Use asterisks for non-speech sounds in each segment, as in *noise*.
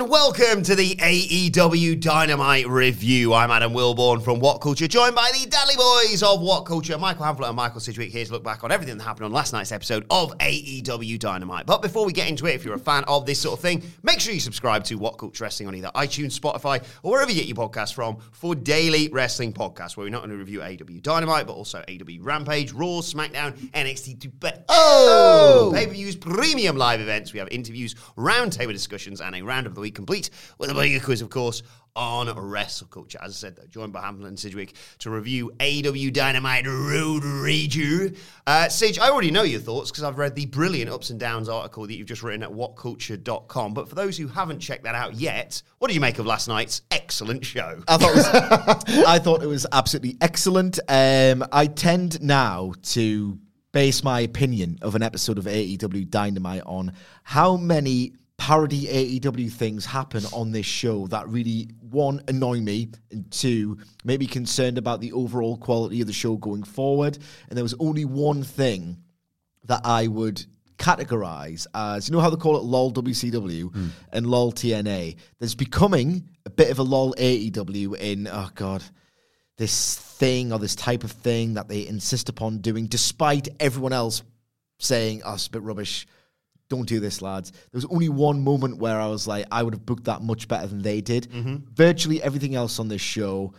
and welcome to the AEW Dynamite review. I'm Adam Wilborn from What Culture, joined by the Dudley Boyz of What Culture, Michael Hamflett and Michael Sidgwick here to look back on everything that happened on last night's episode of AEW Dynamite. But before we get into it, if you're a fan of this sort of thing, make sure you subscribe to What Culture Wrestling on either iTunes, Spotify, or wherever you get your podcasts from for daily wrestling podcasts, where we not only review AEW Dynamite, but also AEW Rampage, Raw, SmackDown, NXT, to oh! pay-per-views, premium live events. We have interviews, roundtable discussions, and a round of the week complete with a mega quiz, of course, on wrestle culture. As I said, joined by Hamflett and Sidgwick to review AW Dynamite Road Rager. Uh, Sidge, I already know your thoughts because I've read the brilliant ups and downs article that you've just written at whatculture.com. But for those who haven't checked that out yet, what did you make of last night's excellent show? I thought it was, *laughs* I thought it was absolutely excellent. Um, I tend now to base my opinion of an episode of AEW Dynamite on how many parody AEW things happen on this show that really one annoy me and two make me concerned about the overall quality of the show going forward. And there was only one thing that I would categorize as you know how they call it lol WCW hmm. and lol TNA. There's becoming a bit of a lol AEW in oh god this thing or this type of thing that they insist upon doing despite everyone else saying oh it's a bit rubbish don't do this, lads. There was only one moment where I was like, I would have booked that much better than they did. Virtually everything else on this show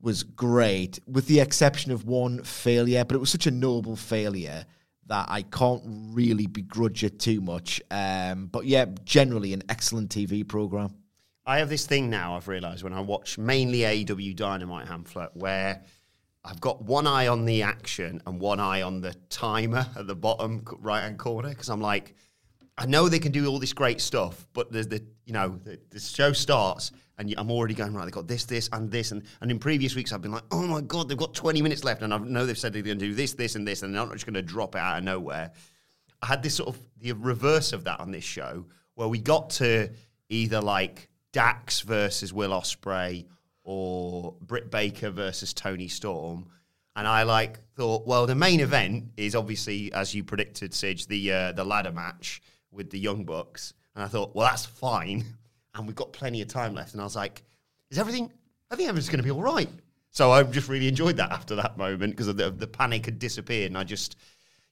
was great, with the exception of one failure, but it was such a noble failure that I can't really begrudge it too much. Um, but yeah, generally an excellent TV program. I have this thing now, I've realised, when I watch mainly AW Dynamite Hamflett, where I've got one eye on the action and one eye on the timer at the bottom right hand corner because I'm like, I know they can do all this great stuff, but the, the you know the, the show starts and I'm already going right. They've got this, this, and this, and and in previous weeks I've been like, oh my god, they've got 20 minutes left, and I know they've said they're going to do this, this, and this, and they're not just going to drop it out of nowhere. I had this sort of the reverse of that on this show where we got to either like Dax versus Will Ospreay or Britt Baker versus Toni Storm. And I like thought, well, the main event is obviously, as you predicted, Sidge, the uh, the ladder match with the Young Bucks. And I thought, well, that's fine. And we've got plenty of time left. And I was like, is everything, I think everything's going to be all right. So I just really enjoyed that after that moment because the, the panic had disappeared. And I just,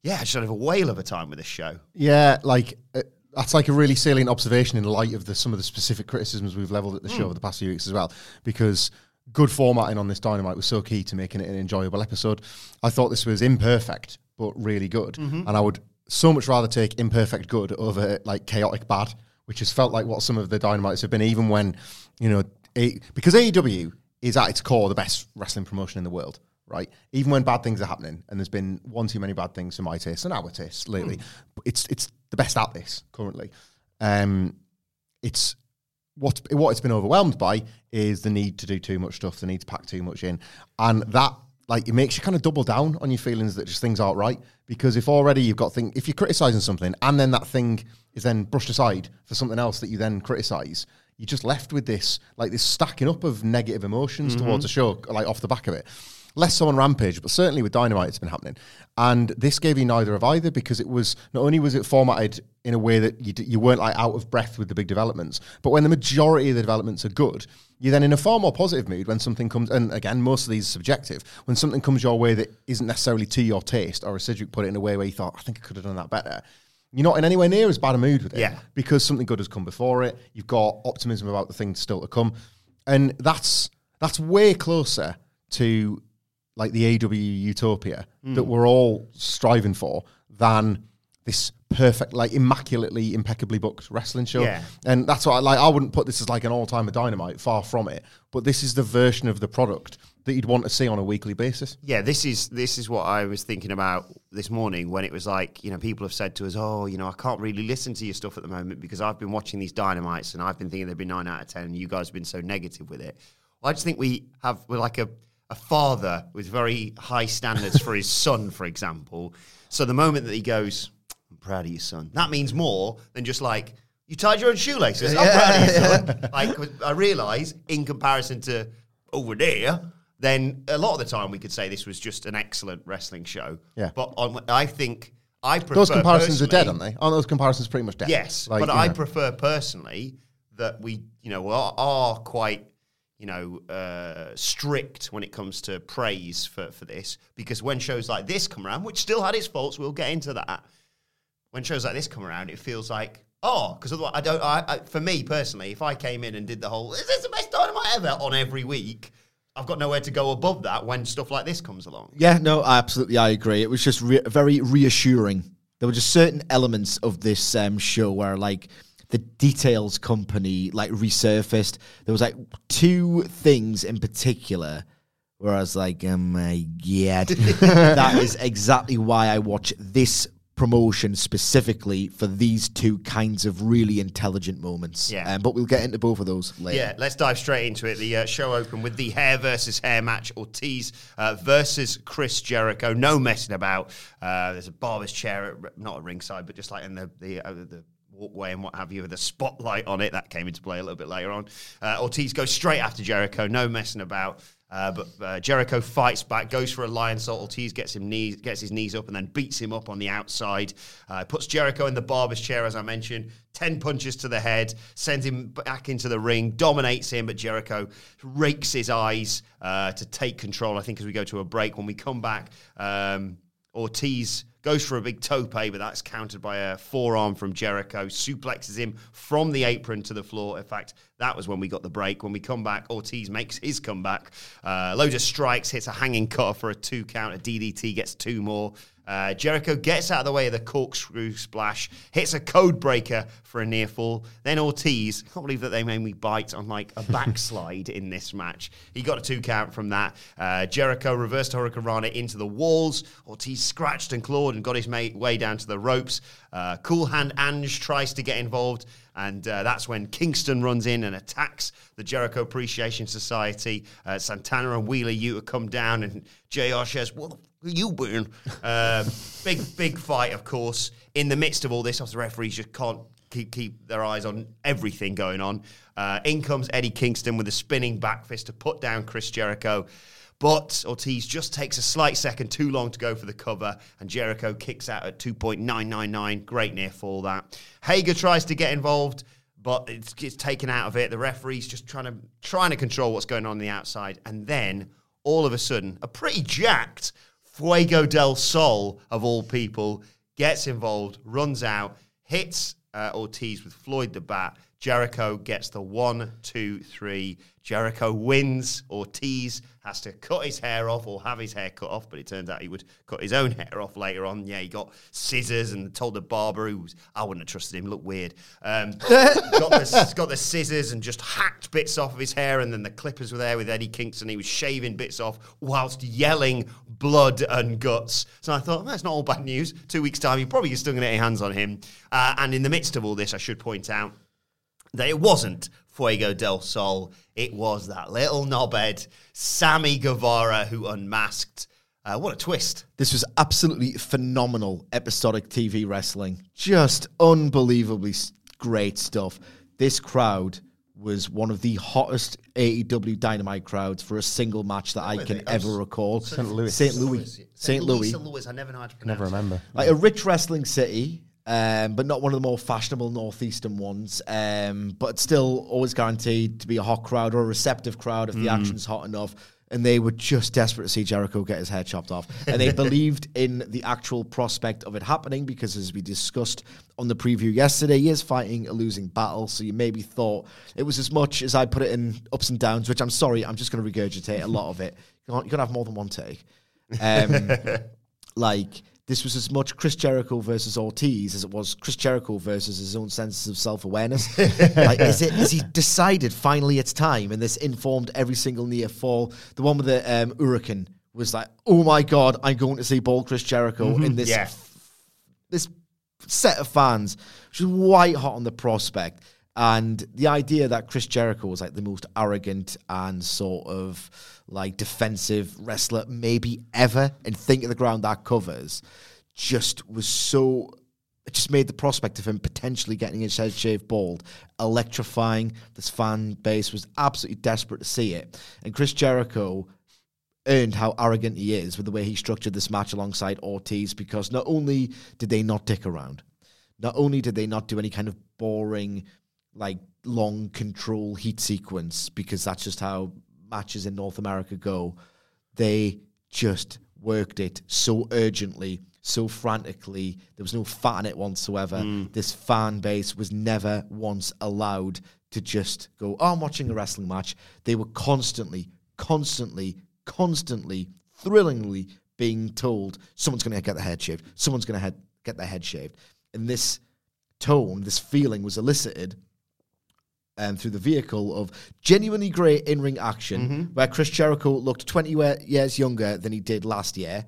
yeah, I just had a whale of a time with this show. Yeah, like uh, that's like a really salient observation in light of the some of the specific criticisms we've leveled at the show over the past few weeks as well. Because good formatting on this dynamite was so key to making it an enjoyable episode. I thought this was imperfect but really good, and I would so much rather take imperfect good over like chaotic bad, which has felt like what some of the dynamites have been. Even when you know, a, because AEW is at its core the best wrestling promotion in the world. Right, even when bad things are happening, and there's been one too many bad things for my taste and our taste lately, it's it's the best at this currently. Um, it's what what it's been overwhelmed by is the need to do too much stuff, the need to pack too much in, and that like it makes you kind of double down on your feelings that just things aren't right. Because if already you've got thing, if you're criticizing something and then that thing is then brushed aside for something else that you then criticize, you're just left with this like this stacking up of negative emotions mm-hmm. towards a show, like off the back of it. less so on Rampage, but certainly with Dynamite, it's been happening. And this gave you neither of either because it was not only was it formatted in a way that you, d- you weren't like out of breath with the big developments, but when the majority of the developments are good, you're then in a far more positive mood when something comes. And again, most of these are subjective. When something comes your way that isn't necessarily to your taste, or as Sidgwick put it in a way where you thought, I think I could have done that better. You're not in anywhere near as bad a mood with it Yeah. because something good has come before it. You've got optimism about the things still to come, and that's that's way closer to like the AW utopia hmm. that we're all striving for than this perfect, like immaculately, impeccably booked wrestling show. Yeah. And that's what I like. I wouldn't put this as like an all time dynamite, far from it. But this is the version of the product that you'd want to see on a weekly basis. Yeah, this is this is what I was thinking about this morning when it was like, you know, people have said to us, "Oh, you know, I can't really listen to your stuff at the moment because I've been watching these dynamites and I've been thinking they've been nine out of ten, and you guys have been so negative with it." Well, I just think we have we're like a a father with very high standards for his *laughs* son, for example. So the moment that he goes, "I'm proud of your son," that means more than just like. You tied your own shoelaces. I'm proud of you, *laughs* son. Like I realise, in comparison to over there, then a lot of the time we could say this was just an excellent wrestling show. Yeah. But on, I think I prefer Those comparisons are dead, aren't they? Aren't those comparisons pretty much dead? Yes, Like, but I know. prefer personally that we, you know, are, are quite, you know, uh, strict when it comes to praise for, for this because when shows like this come around, which still had its faults, we'll get into that. When shows like this come around, it feels like oh, because otherwise I don't. I, I, for me personally, if I came in and did the whole "is this the best dynamite ever" on every week, I've got nowhere to go above that when stuff like this comes along. Yeah, no, I absolutely, I agree. It was just re- very reassuring. There were just certain elements of this um, show where, like, the details company like resurfaced. There was like two things in particular where I was like, "Oh my god, *laughs* that is exactly why I watch this promotion specifically for these two kinds of really intelligent moments." Yeah. um, but we'll get into both of those later. Yeah, let's dive straight into it. The uh, show opened with the hair versus hair match, Ortiz uh, versus Chris Jericho. No messing about. Uh, there's a barber's chair, at, not a ringside, but just like in the the, uh, the walkway and what have you, with a spotlight on it. That came into play a little bit later on. Uh, Ortiz goes straight after Jericho. No messing about. Uh, but uh, Jericho fights back, goes for a Lionsault. Ortiz gets him knees, gets his knees up, and then beats him up on the outside. Uh, puts Jericho in the barber's chair, as I mentioned. Ten punches to the head, sends him back into the ring, dominates him, but Jericho rakes his eyes uh, to take control. I think as we go to a break, when we come back, um, Ortiz goes for a big tope, but that's countered by a forearm from Jericho, suplexes him from the apron to the floor. In fact, that was when we got the break. When we come back, Ortiz makes his comeback. Uh, loads of strikes, hits a hanging cutter for a two count. A DDT gets two more. Uh, Jericho gets out of the way of the corkscrew splash, hits a code breaker for a near fall. Then Ortiz, I can't believe that they made me bite on like a backslide in this match. He got a two count from that. Uh, Jericho reversed Hurricanrana into the walls. Ortiz scratched and clawed and got his ma- way down to the ropes. Uh, Cool Hand Ang tries to get involved. And uh, that's when Kingston runs in and attacks the Jericho Appreciation Society. Uh, Santana and Wheeler Yuta come down, and JR says, What the you doing? Um, big, big fight, of course. In the midst of all this, the referees just can't keep, keep their eyes on everything going on. Uh, in comes Eddie Kingston with a spinning back fist to put down Chris Jericho. But Ortiz just takes a slight second too long to go for the cover, and Jericho kicks out at 2.999. Great near fall that. Hager tries to get involved, but it's, gets taken out of it. The referee's just trying to trying to control what's going on, on the outside, and then all of a sudden, a pretty jacked Fuego del Sol of all people gets involved, runs out, hits uh, Ortiz with Floyd the Bat. Jericho gets the one, two, three. Jericho wins. Ortiz has to cut his hair off or have his hair cut off, but it turns out he would cut his own hair off later on. Yeah, he got scissors and told the barber who was, I wouldn't have trusted him, looked weird. Um, *laughs* got, the, got the scissors and just hacked bits off of his hair, and then the clippers were there with Eddie Kingston. He was shaving bits off whilst yelling blood and guts. So I thought, that's not all bad news. Two weeks' time, you're probably still going to get your hands on him. Uh, and in the midst of all this, I should point out that it wasn't Fuego del Sol. It was that little knobhead, Sammy Guevara, who unmasked. Uh, what a twist. This was absolutely phenomenal episodic TV wrestling. Just unbelievably great stuff. This crowd was one of the hottest AEW Dynamite crowds for a single match that I can they? I was- ever recall. St. Louis. St. Louis. St. Louis. St. Louis. I never know how to pronounce Never remember. Like a rich wrestling city, um, but not one of the more fashionable northeastern ones. Um, but still always guaranteed to be a hot crowd or a receptive crowd if the action's hot enough. And they were just desperate to see Jericho get his head chopped off. And they *laughs* believed in the actual prospect of it happening because, as we discussed on the preview yesterday, he is fighting a losing battle. So you maybe thought it was as much as I put it in ups and downs, which I'm sorry, I'm just going to regurgitate a lot of it. You can't, you can't have more than one take. Um, *laughs* like this was as much Chris Jericho versus Ortiz as it was Chris Jericho versus his own sense of self awareness. *laughs* like, is it? Is he decided finally it's time? And this informed every single near fall. The one with the um, Hurricane was like, oh my god, I'm going to see Bald Chris Jericho in this Yeah. this set of fans, which was white hot on the prospect. And the idea that Chris Jericho was like the most arrogant and sort of like defensive wrestler maybe ever, and think of the ground that covers, just was so. It just made the prospect of him potentially getting his head shaved bald electrifying. This fan base was absolutely desperate to see it. And Chris Jericho earned how arrogant he is with the way he structured this match alongside Ortiz because not only did they not dick around, not only did they not do any kind of boring, like long control heat sequence because that's just how matches in North America go, they just worked it so urgently, so frantically. There was no fat in it whatsoever. Hmm. This fan base was never once allowed to just go, oh, I'm watching a wrestling match. They were constantly, constantly, constantly, thrillingly being told someone's going to get their head shaved, someone's going to get their head shaved. And this tone, this feeling was elicited um, through the vehicle of genuinely great in ring action, where Chris Jericho looked 20 we- years younger than he did last year.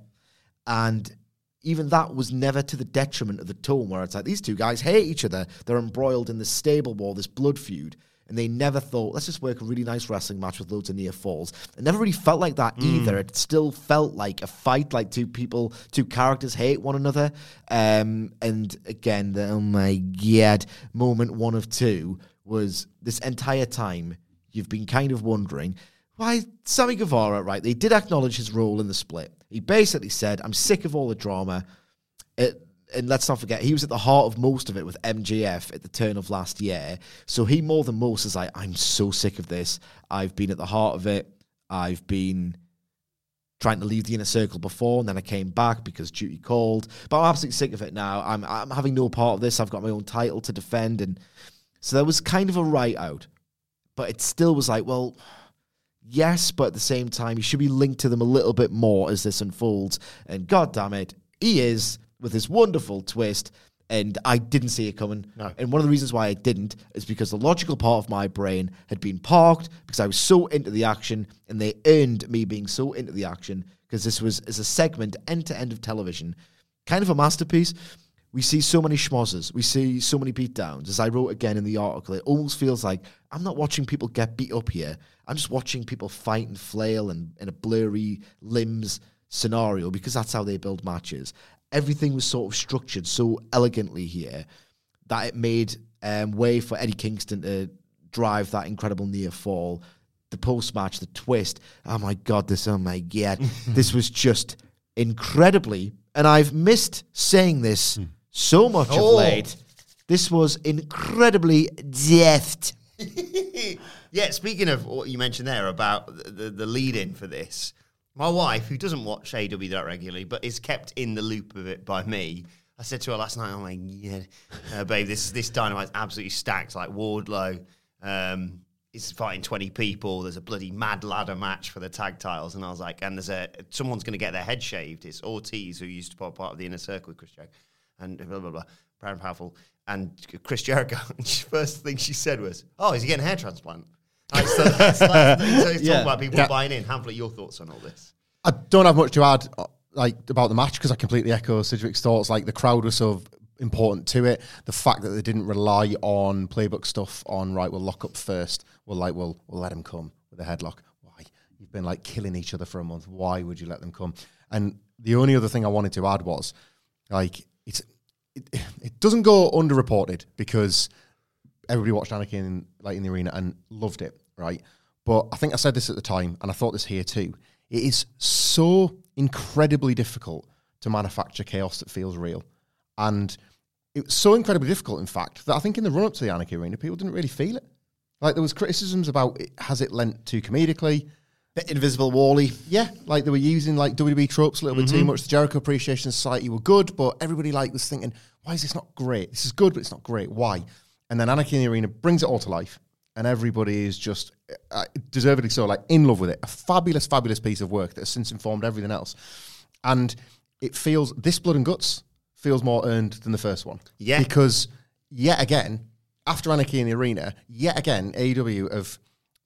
And even that was never to the detriment of the tone, where it's like these two guys hate each other. They're embroiled in this stable war, this blood feud. And they never thought, let's just work a really nice wrestling match with loads of near falls. It never really felt like that either. It still felt like a fight, like two people, two characters hate one another. Um, and again, the oh my god moment one of two was this entire time you've been kind of wondering why Sammy Guevara, right? They did acknowledge his role in the split. He basically said, I'm sick of all the drama. It, and let's not forget, he was at the heart of most of it with MJF at the turn of last year. So he, more than most, is like, I'm so sick of this. I've been at the heart of it. I've been trying to leave the inner circle before, and then I came back because duty called. But I'm absolutely sick of it now. I'm, I'm having no part of this. I've got my own title to defend. And so there was kind of a right out. But it still was like, well, yes, but at the same time, you should be linked to them a little bit more as this unfolds. And god damn it, he is with this wonderful twist. And I didn't see it coming. And one of the reasons why I didn't is because the logical part of my brain had been parked because I was so into the action and they earned me being so into the action because this was as a segment end to end of television, kind of a masterpiece. We see so many schmozzers. We see so many beatdowns. As I wrote again in the article, it almost feels like I'm not watching people get beat up here. I'm just watching people fight and flail and in a blurry limbs scenario because that's how they build matches. Everything was sort of structured so elegantly here that it made um, way for Eddie Kingston to drive that incredible near fall. The post match, the twist. Oh my god, this! Oh my god, *laughs* this was just incredibly. And I've missed saying this so much of Oh. late. This was incredibly deft. *laughs* yeah, speaking of what you mentioned there about the, the, the lead in for this, my wife, who doesn't watch AW that regularly, but is kept in the loop of it by me, I said to her last night, I'm like, yeah, uh, babe, this this dynamite's absolutely stacked. Like Wardlow um, is fighting 20 people. There's a bloody mad ladder match for the tag titles. And I was like, and there's a someone's going to get their head shaved. It's Ortiz, who used to be part of the inner circle with Chris Jericho, and blah, blah, blah, Proud and Powerful, and Chris Jericho. *laughs* And she, first thing she said was, oh, is he getting a hair transplant? Like, so that's, that's, so he's Yeah. talking about people Yeah. buying in. Hamflett, your thoughts on all this? I don't have much to add, uh, like about the match because I completely echo Sidgwick's thoughts. Like the crowd was so important to it. The fact that they didn't rely on playbook stuff. On right, we'll lock up first. We'll like we'll we'll let him come with a headlock. Why? You've been like killing each other for a month. Why would you let them come? And the only other thing I wanted to add was like it's it, it doesn't go underreported because everybody watched Anarchy in like in the arena and loved it, right? But I think I said this at the time, and I thought this here too. It is so incredibly difficult to manufacture chaos that feels real, and it's so incredibly difficult, in fact, that I think in the run up to the Anarchy arena, people didn't really feel it. Like there was criticisms about it, has it lent too comedically? Bit Invisible Wally. Yeah, like they were using like WWE tropes a little bit too much. The Jericho Appreciation Society were good, but everybody like was thinking, why is this not great? This is good, but it's not great. Why? And then Anarchy in the Arena brings it all to life, and everybody is just uh, deservedly so, like in love with it. A fabulous, fabulous piece of work that has since informed everything else, and it feels this Blood and Guts feels more earned than the first one. Yeah. because yet again, after Anarchy in the Arena, yet again, AEW have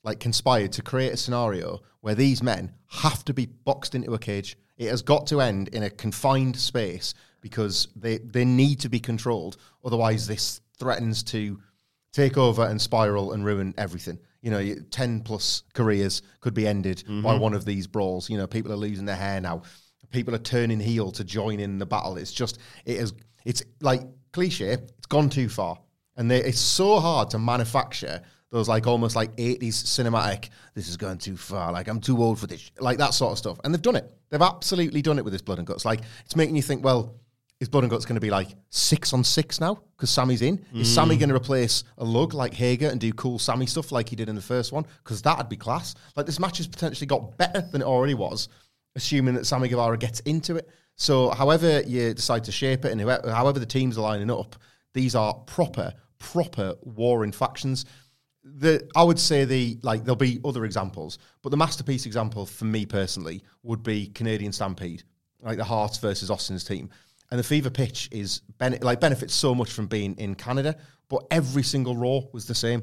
like conspired to create a scenario where these men have to be boxed into a cage. It has got to end in a confined space because they they need to be controlled. Otherwise, this threatens to take over and spiral and ruin everything. You know, ten plus careers could be ended by mm-hmm. one of these brawls. You know, people are losing their hair now. People are turning heel to join in the battle. It's just it is it's like cliche. It's gone too far, and they, it's so hard to manufacture those like almost like 80s cinematic this is going too far like i'm too old for this like that sort of stuff. And they've done it. They've absolutely done it with this blood and guts. Like it's making you think well is blood and guts going to be like six on six now? Because sammy's in. Is mm. sammy going to replace a lug like hager and do cool sammy stuff like he did in the first one? Because that'd be class. Like this match has potentially got better than it already was assuming that sammy guevara gets into it. So however you decide to shape it and however, however the teams are lining up these are proper proper warring factions the I would say the like there'll be other examples, but the masterpiece example for me personally would be Canadian Stampede, like the Hearts versus Austin's team, and the fever pitch is ben- like benefits so much from being in Canada, but every single Raw was the same.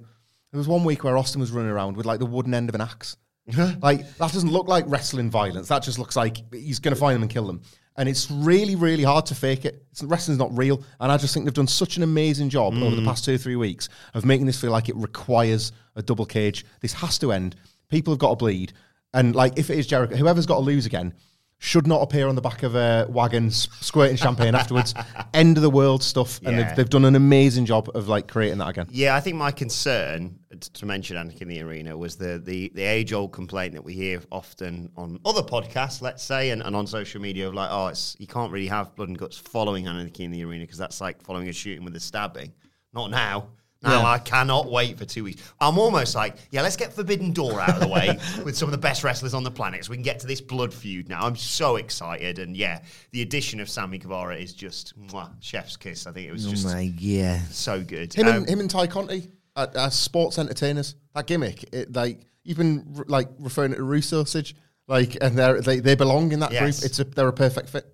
There was one week where Austin was running around with like the wooden end of an axe. *laughs* like that doesn't look like wrestling violence. That just looks like he's going to find them and kill them. And it's really, really hard to fake it. It's, wrestling's not real. And I just think they've done such an amazing job over the mm. past two or three weeks of making this feel like it requires a double cage. This has to end. People have got to bleed. And like, if it is Jericho, whoever's got to lose again should not appear on the back of a wagon squirting champagne afterwards. *laughs* End of the world stuff. And Yeah. they've, they've done an amazing job of like creating that again. Yeah, I think my concern uh, to mention Anarchy in the Arena was the the, the age old complaint that we hear often on other podcasts, let's say, and, and on social media of like, oh, it's you can't really have blood and guts following Anarchy in the Arena because that's like following a shooting with a stabbing. Not now. Now I cannot wait for two weeks. I'm almost like, yeah, let's get Forbidden Door out of the way *laughs* with some of the best wrestlers on the planet so we can get to this blood feud now. I'm so excited. And yeah, the addition of Sammy Guevara is just mwah, chef's kiss. I think it was just my, yeah. so good. Him Um, and him and Tay Conti as, as sports entertainers. That gimmick, it, like you've been like referring to Russo sausage, like, and they they they belong in that Yes. group. It's a they're a perfect fit.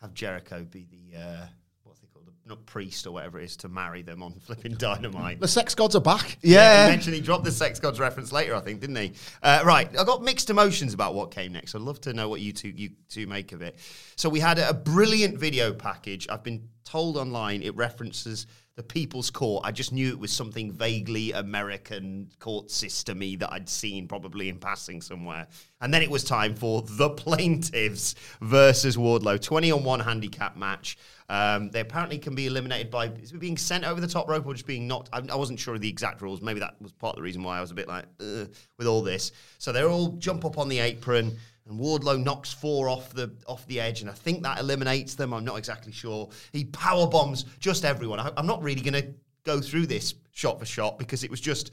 have Jericho be the uh, what's they called, the not priest or whatever it is, to marry them on *laughs* flipping dynamite. The sex gods are back. Yeah. he mentioned he dropped the sex gods reference later, I think, didn't he? Uh, right, I got mixed emotions about what came next. I'd love to know what you two you two make of it. So we had a brilliant video package. I've been told online it references the People's Court. I just knew it was something vaguely American court systemy that I'd seen probably in passing somewhere. And then it was time for the plaintiffs versus Wardlow, twenty on one handicap match. Um, they apparently can be eliminated by being sent over the top rope or just being knocked. I, I wasn't sure of the exact rules. Maybe that was part of the reason why I was a bit like with all this. So they all jump up on the apron, and Wardlow knocks four off the off the edge, and I think that eliminates them. I'm not exactly sure. He power bombs just everyone. I, I'm not really going to go through this shot for shot because it was just.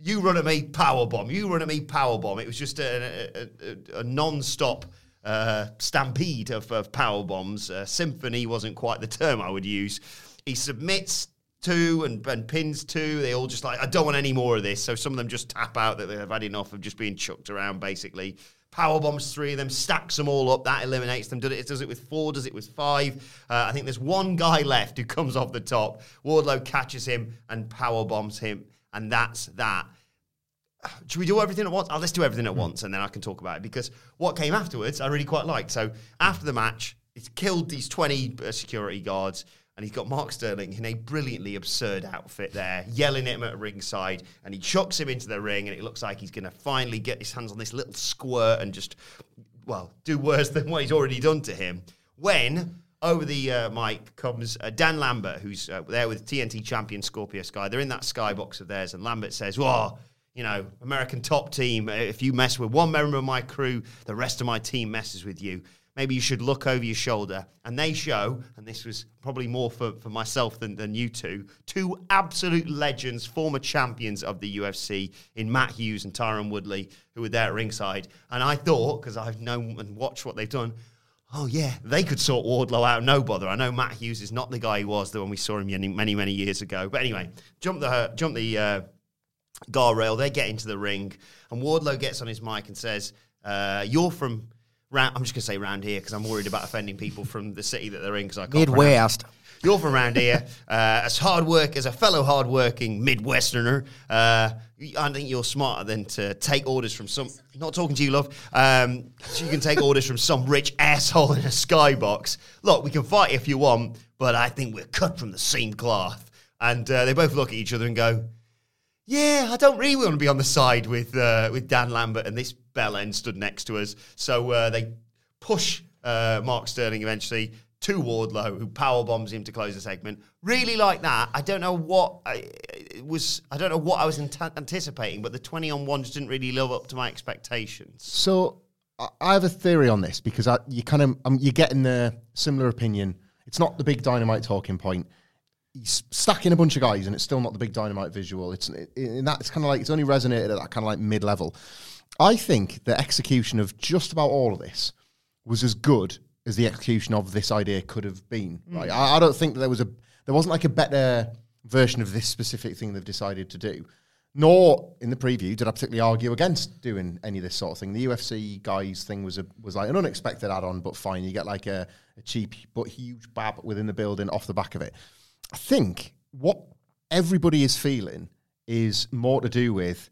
You run at me, power bomb. You run at me, power bomb. It was just a, a, a, a non-stop uh, stampede of, of power bombs. Uh, symphony wasn't quite the term I would use. He submits two and, and pins two. They all just like, I don't want any more of this. So some of them just tap out that they've had enough of just being chucked around, basically. Power bombs three of them, stacks them all up. That eliminates them. Does it, does it with four, does it with five. Uh, I think there's one guy *laughs* left who comes off the top. Wardlow catches him and power bombs him. And that's that. *sighs* Should we do everything at once? Oh, let's do everything at once, and then I can talk about it. Because what came afterwards, I really quite liked. So after the match, he's killed these twenty uh, security guards, and he's got Mark Sterling in a brilliantly absurd outfit there, yelling at him at ringside, and he chucks him into the ring, and it looks like he's going to finally get his hands on this little squirt and just, well, do worse *laughs* than what he's already done to him. When over the uh, mic comes uh, Dan Lambert, who's uh, there with TNT champion Scorpio Sky. They're in that skybox of theirs, and Lambert says, "Well, you know, American top team. If you mess with one member of my crew, the rest of my team messes with you." Maybe you should look over your shoulder. And they show, and this was probably more for, for myself than, than you two, two absolute legends, former champions of the UFC in Matt Hughes and Tyron Woodley, who were there at ringside. And I thought, because I've known and watched what they've done, oh yeah, they could sort Wardlow out, no bother. I know Matt Hughes is not the guy he was when we saw him many, many, many years ago. But anyway, jump the jump the uh, guardrail. They get into the ring, and Wardlow gets on his mic and says, uh, "You're from." Round, I'm just going to say round here because I'm worried about offending people from the city that they're in because I can't Midwest. you're from around here. Uh, as hard work as a fellow hard-working Midwesterner, uh, I think you're smarter than to take orders from some. Not talking to you, love. Um, so you can take orders from some rich asshole in a skybox. Look, we can fight if you want, but I think we're cut from the same cloth. And uh, they both look at each other and go, yeah, I don't really want to be on the side with uh, with Dan Lambert and this bellend stood next to us. So uh, they push uh, Mark Sterling eventually to Wardlow, who power bombs him to close the segment. Really like that. I don't know what I, was. I don't know what I was ant- anticipating, but the twenty on ones didn't really live up to my expectations. So I- I have a theory on this because I, you kind of um, you're getting the similar opinion. It's not the big dynamite talking point. He's stacking a bunch of guys, and it's still not the big dynamite visual. It's in that it's kind of like it's only resonated at that kind of like mid level. I think the execution of just about all of this was as good as the execution of this idea could have been. Mm. Right? I, I don't think that there was a there wasn't like a better version of this specific thing they've decided to do. Nor in the preview did I particularly argue against doing any of this sort of thing. The UFC guys thing was a was like an unexpected add-on, but fine. You get like a, a cheap but huge bab within the building off the back of it. I think what everybody is feeling is more to do with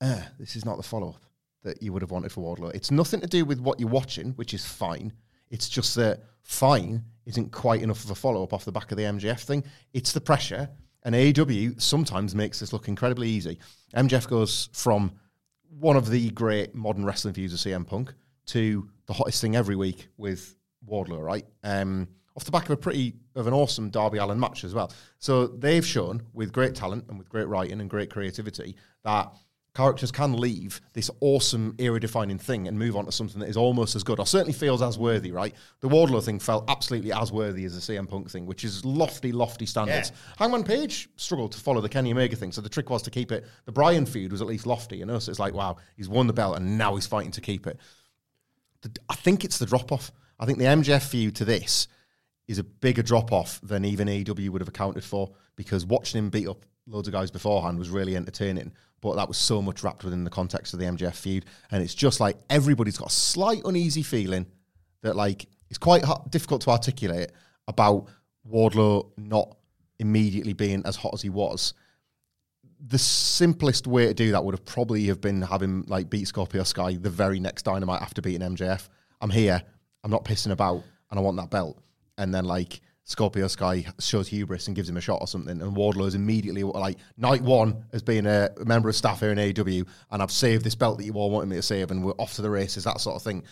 uh, this is not the follow up that you would have wanted for Wardlow. It's nothing to do with what you're watching, which is fine. It's just that fine isn't quite enough of a follow up off the back of the MJF thing. It's the pressure, and AEW sometimes makes this look incredibly easy. MJF goes from one of the great modern wrestling views of CM Punk to the hottest thing every week with Wardlow, right? Um, off the back of a pretty of an awesome Darby Allin match as well. So they've shown with great talent and with great writing and great creativity that characters can leave this awesome era-defining thing and move on to something that is almost as good, or certainly feels as worthy. Right? The Wardlow thing felt absolutely as worthy as the CM Punk thing, which is lofty, lofty standards. Hangman Page struggled to follow the Kenny Omega thing, so the trick was to keep it. The Bryan feud was at least lofty, you know. So it's like, wow, he's won the belt and now he's fighting to keep it. The, I think it's the drop off. I think the MJF feud to this is a bigger drop off than even AEW would have accounted for because watching him beat up loads of guys beforehand was really entertaining. But that was so much wrapped within the context of the MJF feud, and it's just like everybody's got a slight uneasy feeling that like it's quite hard, difficult to articulate about Wardlow not immediately being as hot as he was. The simplest way to do that would have probably have been having like beat Scorpio Sky the very next Dynamite after beating MJF. I'm here. I'm not pissing about, and I want that belt. And then like Scorpio Sky shows hubris and gives him a shot or something, and Wardlow is immediately like night one as being a member of staff here in AEW, and I've saved this belt that you all wanted me to save, and we're off to the races, that sort of thing.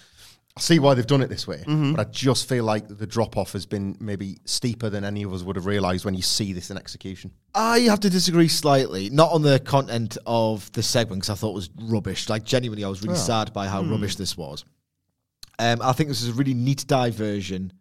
I see why they've done it this way, but I just feel like the drop off has been maybe steeper than any of us would have realised when you see this in execution. I have to disagree slightly, not on the content of the segment because I thought it was rubbish. Like genuinely, I was really sad by how rubbish this was. Um, I think this is a really neat diversion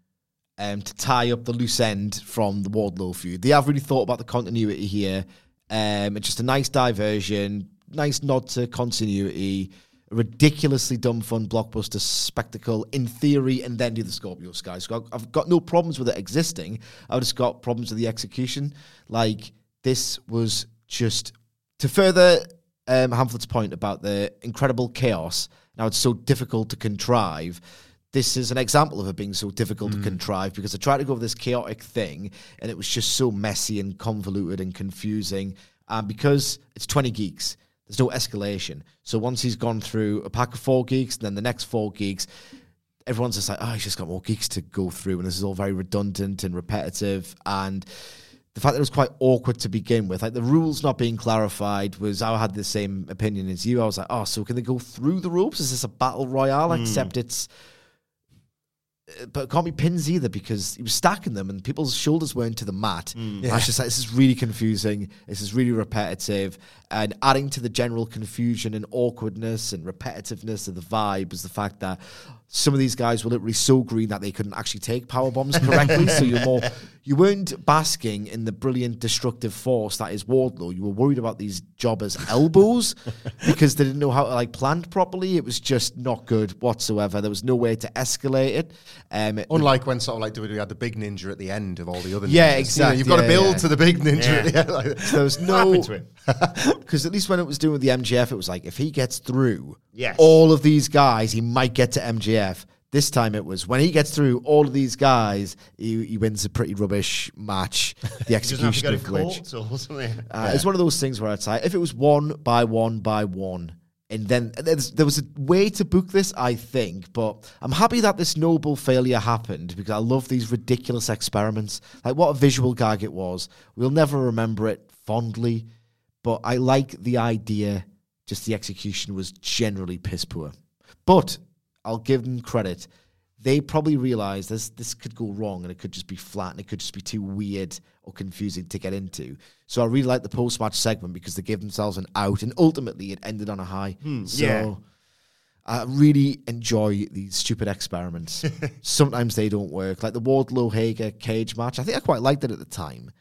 um, to tie up the loose end from the Wardlow feud. They have really thought about the continuity here. Um, it's just a nice diversion, nice nod to continuity, ridiculously dumb, fun blockbuster spectacle in theory, and then do the Scorpio Sky. So I've- got no problems with it existing. I've just got problems with the execution. Like this was just to further um, Hamflett's point about the incredible chaos. Now it's so difficult to contrive. This is an example of it being so difficult to hmm. contrive because I tried to go with this chaotic thing and it was just so messy and convoluted and confusing. And because it's 20 geeks, there's no escalation. So once he's gone through a pack of four geeks, then the next four geeks, everyone's just like, oh, he's just got more geeks to go through, and this is all very redundant and repetitive. And the fact that it was quite awkward to begin with, like the rules not being clarified, was I had the same opinion as you. I was like, oh, so can they go through the rules? Is this a battle royale? Hmm. Except it's but it can't be pins either because he was stacking them and people's shoulders weren't to the mat. Mm. And I was just like, this is really confusing. This is really repetitive. And adding to the general confusion and awkwardness and repetitiveness of the vibe was the fact that some of these guys were literally so green that they couldn't actually take power bombs correctly. *laughs* so you're more, you weren't basking in the brilliant destructive force that is Wardlow. You were worried about these jobbers' *laughs* elbows because they didn't know how to like plant properly. It was just not good whatsoever. There was no way to escalate it. Um, it- Unlike when sort of like WWE had the big ninja at the end of all the other Yeah, ninjas. You know, exactly. you've got to build yeah. to the big ninja Yeah. at the end. Like, there was no happened to him? *laughs* because at least when it was doing with the MJF, it was like if he gets through Yes. all of these guys, he might get to MJF. This time it was when he gets through all of these guys, he, he wins a pretty rubbish match. *laughs* The He doesn't have to execution of which court or something. uh, it's one of those things where I'd say if it was one by one by one, and then there was a way to book this, I think, but I'm happy that this noble failure happened because I love these ridiculous experiments. Like what a visual gag it was. We'll never remember it fondly, but I like the idea. Just the execution was generally piss poor. But I'll give them credit. They probably realized this this could go wrong and it could just be flat and it could just be too weird or confusing to get into. So I really like the post match segment because they gave themselves an out and ultimately it ended on a high. Hmm, so yeah. I really enjoy these stupid experiments. *laughs* Sometimes they don't work. Like the Wardlow Hager cage match. I think I quite liked it at the time.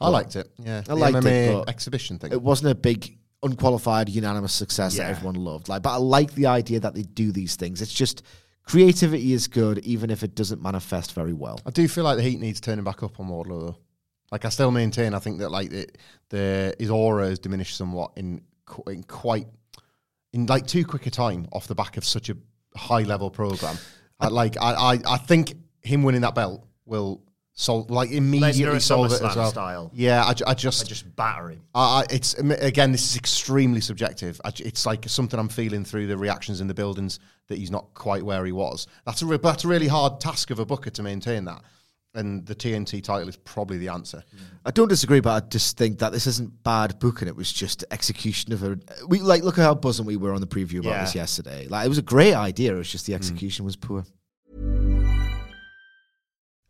I liked it. Yeah, I the liked it, MMA but exhibition thing. It wasn't a big unqualified unanimous success Yeah. that everyone loved. Like, but I like the idea that they do these things. It's just creativity is good, even if it doesn't manifest very well. I do feel like the heat needs turning back up on Wardlow though. Like I still maintain, I think that like the, the his aura has diminished somewhat in in quite in like too quick a time off the back of such a high level program. I, like I, I I think him winning that belt will solve like immediately at solve it as well. style. Yeah, I, I just I just batter him. I, I- it's again, this is extremely subjective. I, it's like something I'm feeling through the reactions in the buildings that he's not quite where he was. That's a re- that's a really hard task of a booker to maintain that. And the TNT title is probably the answer. I don't disagree, but I just think that this isn't bad booking. It was just execution of a. We like look at how buzzing we were on the preview about Yeah. this yesterday. Like it was a great idea. It was just the execution was poor.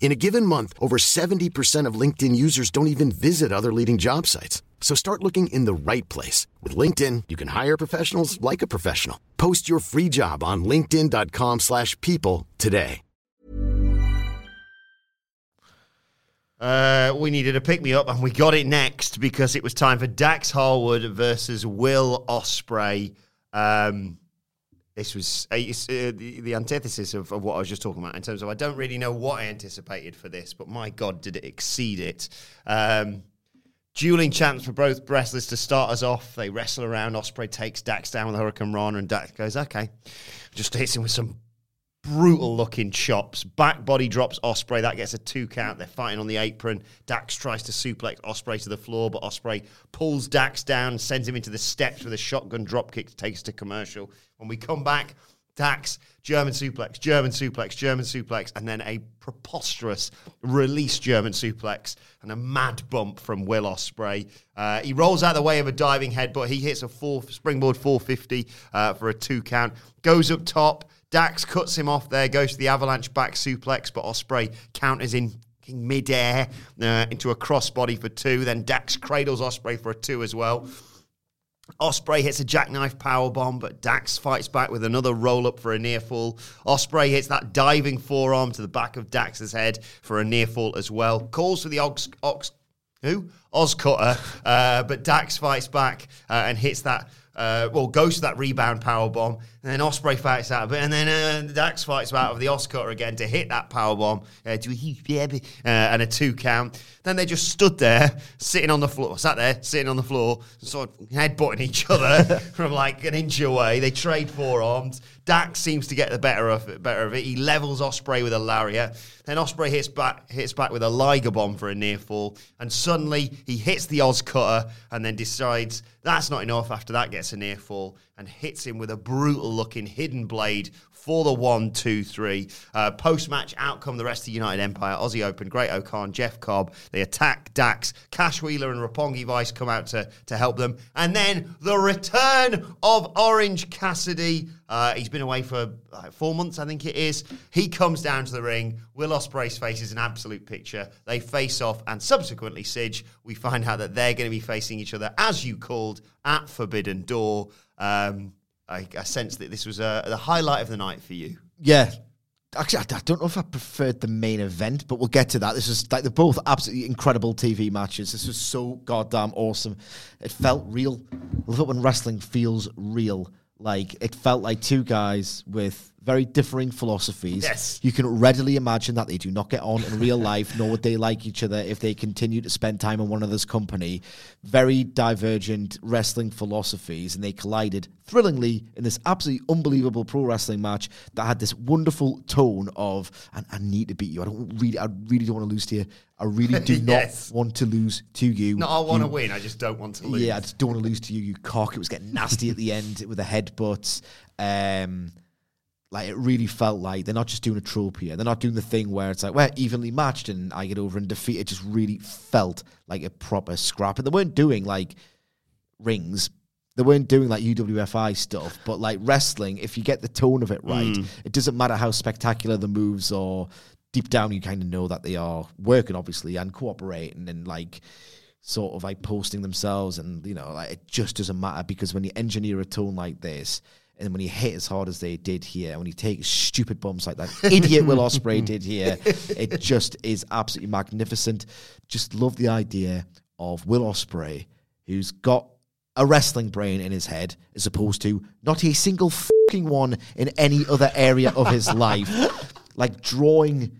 In a given month, over 70% of LinkedIn users don't even visit other leading job sites. So start looking in the right place. With LinkedIn, you can hire professionals like a professional. Post your free job on linkedin.com slash people today. Uh, we needed a pick me up, and we got it next because it was time for Dax Harwood versus Will Ospreay. Um, this was uh, uh, the, the antithesis of, of what I was just talking about in terms of I don't really know what I anticipated for this, but my God, did it exceed it. Um, dueling chants for both wrestlers to start us off. They wrestle around. Ospreay takes Dax down with Hurricanrana, and Dax goes, okay. Just hits him with some brutal looking chops. Back body drops Ospreay. That gets a two count. They're fighting on the apron. Dax tries to suplex Ospreay to the floor, but Ospreay pulls Dax down, sends him into the steps with a shotgun drop kick to take us to commercial. When we come back, Dax, German suplex, German suplex, German suplex, and then a preposterous release German suplex and a mad bump from Will Ospreay. Uh, he rolls out the way of a diving headbutt. He hits a four springboard 450 uh, for a two count. Goes up top. Dax cuts him off there. Goes to the avalanche back suplex, but Ospreay counters in midair uh, into a crossbody for two. Then Dax cradles Ospreay for a two as well. Ospreay hits a jackknife power bomb, but Dax fights back with another roll up for a near fall. Ospreay hits that diving forearm to the back of Dax's head for a near fall as well. Calls for the ox, ox who OsCutter, uh, but Dax fights back uh, and hits that. Uh, well, goes to that rebound power bomb, and then Ospreay fights out of it, and then uh, Dax fights out of the OsCutter again to hit that power bomb uh, to a uh, and a two count. Then they just stood there, sitting on the floor, sat there, sitting on the floor, sort of headbutting each other *laughs* from like an inch away. They trade forearms. Dax seems to get the better of it. Better of it. He levels Ospreay with a lariat. Then Ospreay hits back, hits back with a Liger bomb for a near fall, and suddenly he hits the OsCutter, and then decides that's not enough. After that, gets a near fall and hits him with a brutal looking hidden blade for the one, two, three. Uh, Post match outcome: the rest of the United Empire, Aussie Open, Great O'Khan, Jeff Cobb. They attack Dax. Cash Wheeler and Roppongi Vice come out to to help them, and then the return of Orange Cassidy. Uh, he's been away for like four months, I think it is. He comes down to the ring. Will Ospreay's face is an absolute picture. They face off, and subsequently, Sige, we find out that they're going to be facing each other, as you called, at Forbidden Door. Um, I, I sense that this was uh, the highlight of the night for you. Yeah. Actually, I, I don't know if I preferred the main event, but we'll get to that. This was like they're both absolutely incredible TV matches. This was so goddamn awesome. It felt real. I love it when wrestling feels real. Like it felt like two guys with very differing philosophies. Yes. You can readily imagine that they do not get on in real life, nor would they like each other if they continue to spend time in one another's company. Very divergent wrestling philosophies, and they collided thrillingly in this absolutely unbelievable pro wrestling match that had this wonderful tone of, and I need to beat you. I don't really, I really don't want to lose to you. I really do *laughs* Yes. not want to lose to you. No, I want to win. I just don't want to lose. yeah, I just don't want to lose to you, you cock. It was getting nasty at the end with the headbutts. Um, like it really felt like they're not just doing a trope here. They're not doing the thing where it's like we're evenly matched and I get over and defeat. It just really felt like a proper scrap. And they weren't doing like rings. They weren't doing like UWFI stuff, but like wrestling, if you get the tone of it mm. right, it doesn't matter how spectacular the moves or deep down you kind of know that they are working obviously and cooperating and like sort of like posting themselves and you know like it just doesn't matter because when you engineer a tone like this and when you hit as hard as they did here when you take stupid bumps like that idiot will ospreay did here *laughs* it just is absolutely magnificent just love the idea of will ospreay who's got a wrestling brain in his head as opposed to not a single fucking one in any other area of his *laughs* life like drawing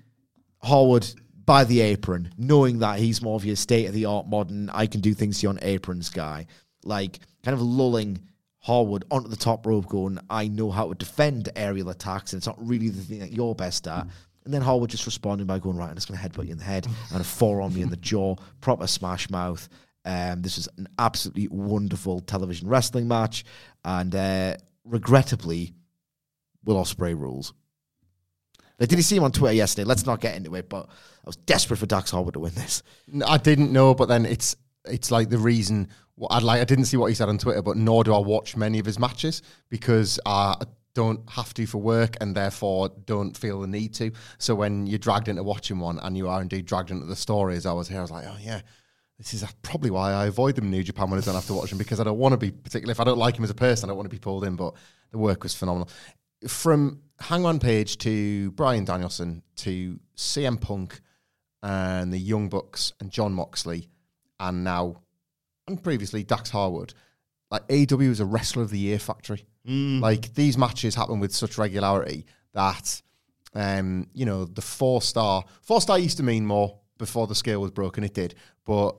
Howard by the apron, knowing that he's more of your state of the art modern, I can do things to you on aprons guy. Like, kind of lulling Howard onto the top rope, going, I know how to defend aerial attacks, and it's not really the thing that you're best at. And then Howard just responding by going, Right, I'm just going to headbutt you in the head *laughs* and a forearm you in the jaw, proper smash mouth. Um, this was an absolutely wonderful television wrestling match, and uh, regrettably, Will Ospreay rules. Like, did you see him on Twitter yesterday? Let's not get into it, but I was desperate for Dax Harwood to win this. No, I didn't know, but then it's it's like the reason I'd like. I didn't see what he said on Twitter, but nor do I watch many of his matches because I don't have to for work and therefore don't feel the need to. So when you're dragged into watching one and you are indeed dragged into the stories, I was here. I was like, oh yeah. This is probably why I avoid them in New Japan when I don't have to watch them because I don't want to be particularly if I don't like him as a person, I don't want to be pulled in. But the work was phenomenal. From Hangman Page to Bryan Danielson to CM Punk and the Young Bucks and Jon Moxley, and now and previously Dax Harwood. Like AW is a wrestler of the year factory. Like these matches happen with such regularity that um, you know, the four star four star used to mean more before the scale was broken, it did. But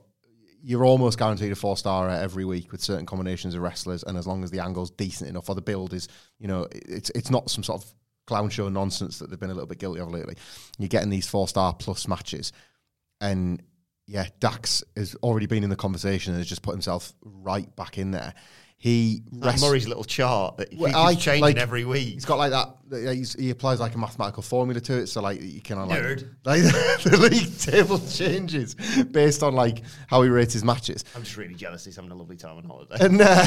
you're almost guaranteed a four star every week with certain combinations of wrestlers, and as long as the angle's decent enough or the build is, you know, it's it's not some sort of clown show nonsense that they've been a little bit guilty of lately. You're getting these four star plus matches, and yeah, Dax has already been in the conversation and has just put himself right back in there. He Like Murray's little chart that Well, keeps I- changing like, every week. He's got like that. He's, he applies like a mathematical formula to it, so like you can like, like *laughs* the league table changes based on like how he rates his matches. I'm just really jealous he's having a lovely time on holiday. and uh,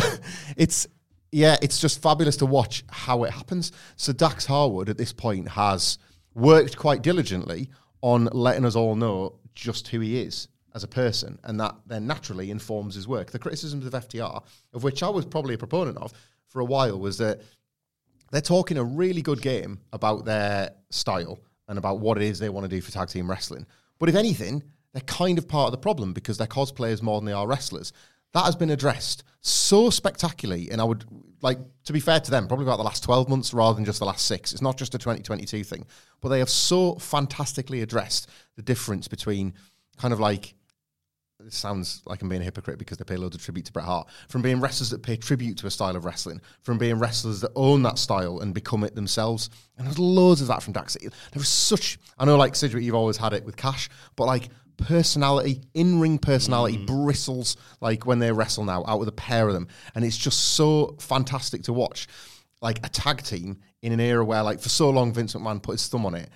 it's yeah, it's just fabulous to watch how it happens. So Dax Harwood at this point has worked quite diligently on letting us all know just who he is as a person, and that then naturally informs his work. The criticisms of FTR, of which I was probably a proponent of for a while, was that they're talking a really good game about their style and about what it is they want to do for tag team wrestling. But if anything, they're kind of part of the problem because they're cosplayers more than they are wrestlers. That has been addressed so spectacularly, and I would like to be fair to them, probably about the last 12 months rather than just the last six. It's not just a 2022 thing, but they have so fantastically addressed the difference between kind of like this sounds like I'm being a hypocrite because they pay loads of tribute to Bret Hart. From being wrestlers that pay tribute to a style of wrestling, from being wrestlers that own that style and become it themselves. And there's loads of that from Dax. There was such, I know like Sidgwick, you've always had it with Cash, but like personality, in ring personality mm. bristles like when they wrestle now out with a pair of them. And it's just so fantastic to watch. Like a tag team in an era where, like, for so long, Vince McMahon put his thumb on it.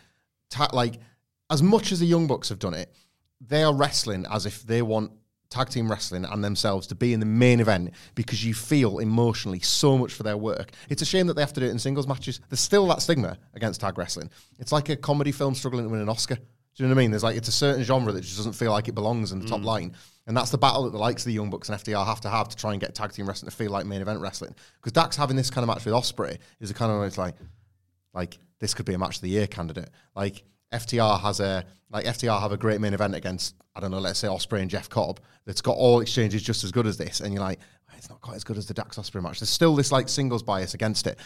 Ta- like, as much as the Young Bucks have done it, they are wrestling as if they want tag team wrestling and themselves to be in the main event because you feel emotionally so much for their work. It's a shame that they have to do it in singles matches. There's still that stigma against tag wrestling. It's like a comedy film struggling to win an Oscar. Do you know what I mean? There's like it's a certain genre that just doesn't feel like it belongs in the top mm. line. And that's the battle that the likes of the Young Bucks and FTR have to have to try and get tag team wrestling to feel like main event wrestling. Because Dax having this kind of match with Ospreay is a kind of it's like like this could be a match of the year candidate. Like FTR has a like FTR have a great main event against I don't know, let's say Ospreay and Jeff Cobb that's got all exchanges just as good as this, and you're like, it's not quite as good as the Dax Ospreay match. There's still this like singles bias against it,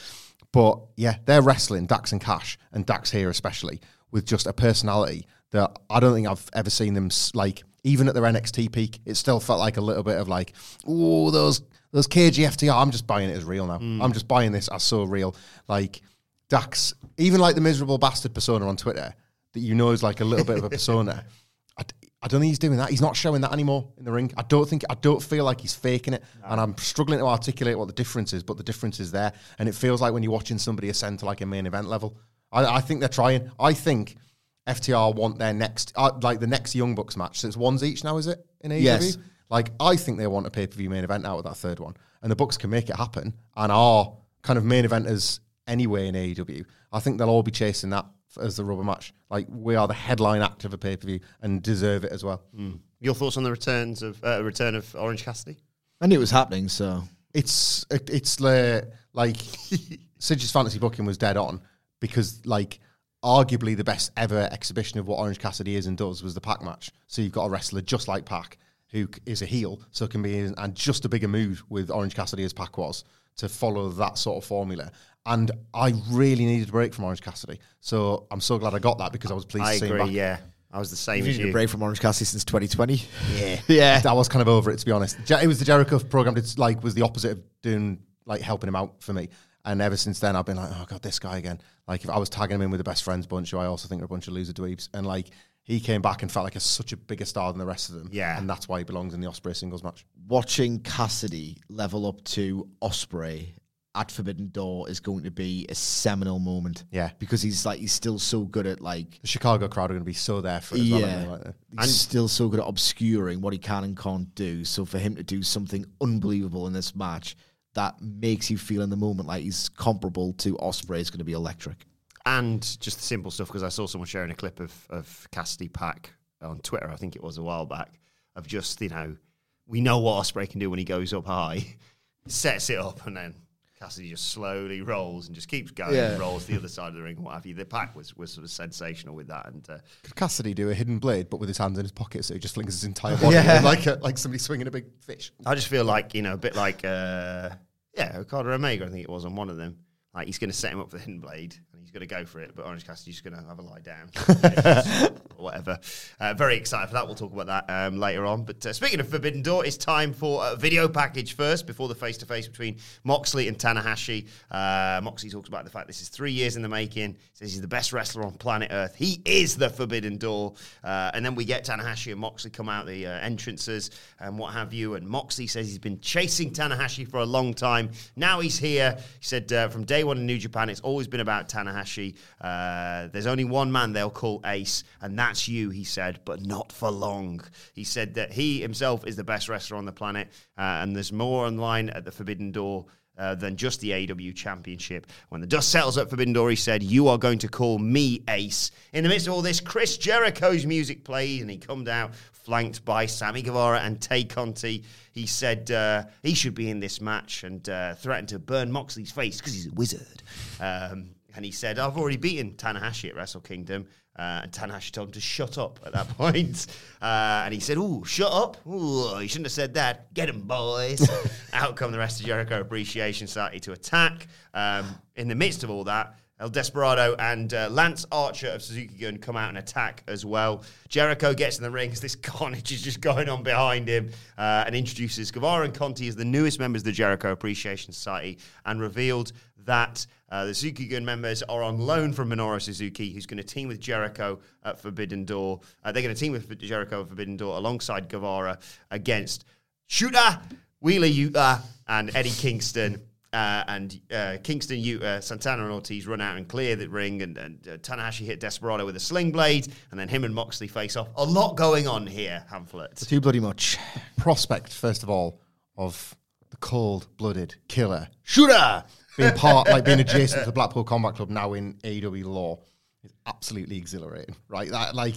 but yeah, they're wrestling Dax and Cash and Dax here especially with just a personality that I don't think I've ever seen them like. Even at their NXT peak, it still felt like a little bit of like, oh, those those KGFTR. I'm just buying it as real now. Mm. I'm just buying this as so real. Like Dax, even like the miserable bastard persona on Twitter that you know is like a little bit of a persona. I don't think he's doing that. He's not showing that anymore in the ring. I don't think I don't feel like he's faking it, and I'm struggling to articulate what the difference is. But the difference is there, and it feels like when you're watching somebody ascend to like a main event level. I, I think they're trying. I think FTR want their next, uh, like the next Young Bucks match. So it's ones each now, is it in AEW? Yes. Like I think they want a pay per view main event out of that third one, and the Bucks can make it happen and are kind of main eventers anyway in AEW. I think they'll all be chasing that as the rubber match. Like we are the headline act of a pay per view and deserve it as well. Your thoughts on the returns of uh, return of Orange Cassidy? I knew it was happening, so It's it, it's uh, like *laughs* Sidge's fantasy booking was dead on because like arguably the best ever exhibition of what Orange Cassidy is and does was the Pac match. So you've got a wrestler just like Pac who is a heel, so can be in, and just a bigger mood with Orange Cassidy as Pac was to follow that sort of formula. And I really needed a break from Orange Cassidy, so I'm so glad I got that because I was pleased I to see him agree. back. Yeah, I was the same you've as needed a you. break from Orange Cassidy since 2020. Yeah, *laughs* Yeah. I was kind of over it to be honest. It was the Jericho program. It's like was the opposite of doing like helping him out for me. And ever since then, I've been like, oh god, this guy again. Like if I was tagging him in with the best friends bunch, who I also think are a bunch of loser dweebs, and like he came back and felt like a, such a bigger star than the rest of them. Yeah. and that's why he belongs in the Ospreay singles match. Watching Cassidy level up to Ospreay at Forbidden Door is going to be a seminal moment. Yeah. because he's like he's still so good at like The Chicago crowd are going to be so there for it. As well, yeah, they? Like, he's still so good at obscuring what he can and can't do. So for him to do something unbelievable in this match that makes you feel in the moment like he's comparable to Ospreay is going to be electric. and just the simple stuff because I saw someone sharing a clip of of Cassidy Pac on Twitter. I think it was a while back of just you know we know what Ospreay can do when he goes up high, *laughs* sets it up, and then Cassidy just slowly rolls and just keeps going, Yeah. and rolls the other side of the ring, and what have you. The Pac was was sort of sensational with that, and uh, could Cassidy do a hidden blade, but with his hands in his pocket, so he just flings his entire *laughs* body in like a, like somebody swinging a big fish? I just feel like you know a bit like uh, yeah Okada Omega. I think it was on one of them Like he's going to set him up for the hidden blade, he's going to go for it. But Orange Cassidy's just going to have a lie down, *laughs* whatever. Uh, very excited for that. We'll talk about that um, later on. But uh, speaking of Forbidden Door, it's time for a video package first before the face to face between Moxley and Tanahashi. Uh, Moxley talks about the fact this is three years in the making. Says he's the best wrestler on planet Earth. He is the Forbidden Door. Uh, and then we get Tanahashi and Moxley come out the uh, entrances and what have you. And Moxley says he's been chasing Tanahashi for a long time. Now he's here. He said uh, from day one in New Japan, it's always been about Tanahashi. Uh, there's only one man they'll call Ace, and that's you, he said, but not for long. He said that he himself is the best wrestler on the planet, uh, and there's more online at the Forbidden Door. Uh, than just the AW Championship. When the dust settles at Forbidden Door, he said, You are going to call me Ace. In the midst of all this, Chris Jericho's music plays, and he come out flanked by Sammy Guevara and Tay Conti. He said uh, he should be in this match and uh, threatened to burn Moxley's face because he's a wizard. Um, and he said, I've already beaten Tanahashi at Wrestle Kingdom. Uh, and Tanahashi told him to shut up at that *laughs* point. Uh, and he said, Ooh, shut up. Ooh, you shouldn't have said that. Get him, boys. *laughs* Out come the rest of Jericho Appreciation Society to attack. Um, in the midst of all that, El Desperado and uh, Lance Archer of Suzuki Gun come out and attack as well. Jericho gets in the ring as this *laughs* carnage is just going on behind him uh, and introduces Guevara and Conti as the newest members of the Jericho Appreciation Society and revealed that uh, the Gun members are on loan from Minoru Suzuki, who's going to team with Jericho at Forbidden Door. Uh, they're going to team with Jericho at Forbidden Door alongside Guevara against Shota, Wheeler Yuta, and Eddie Kingston. Uh, and uh, Kingston, Yuta, Santana, and Ortiz run out and clear the ring, and, and uh, Tanahashi hit Desperado with a sling blade, and then him and Moxley face off. A lot going on here, Hamflett. Too bloody much. Prospect, first of all, of the cold-blooded killer Shota being part, like being adjacent to the Blackpool Combat Club now in AEW law is absolutely exhilarating, right? That like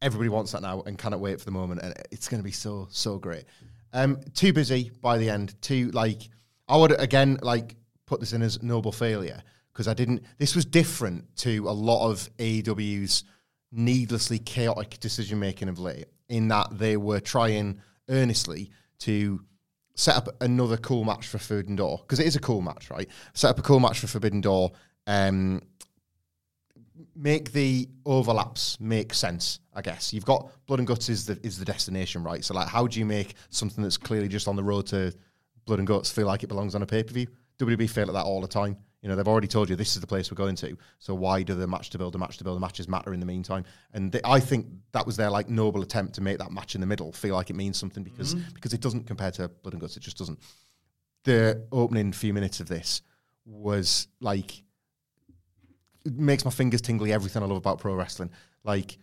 everybody wants that now and cannot wait for the moment, and it's going to be so so great. Um, too busy by the end. Too like I would again like put this in as noble failure because I didn't. This was different to a lot of AEW's needlessly chaotic decision making of late, in that they were trying earnestly to set up another cool match for Forbidden Door because it is a cool match, right? Set up a cool match for Forbidden Door. Um, make the overlaps make sense. I guess you've got Blood and Guts is the is the destination, right? So like, how do you make something that's clearly just on the road to Blood and Guts feel like it belongs on a pay per view? WB fail at that all the time. You know, they've already told you this is the place we're going to. So why do the match to build a match to build a matches matter in the meantime? And they, I think that was their like noble attempt to make that match in the middle feel like it means something because Mm-hmm. because it doesn't compare to Blood and Guts. It just doesn't. The opening few minutes of this was like it makes my fingers tingly. Everything I love about pro wrestling, like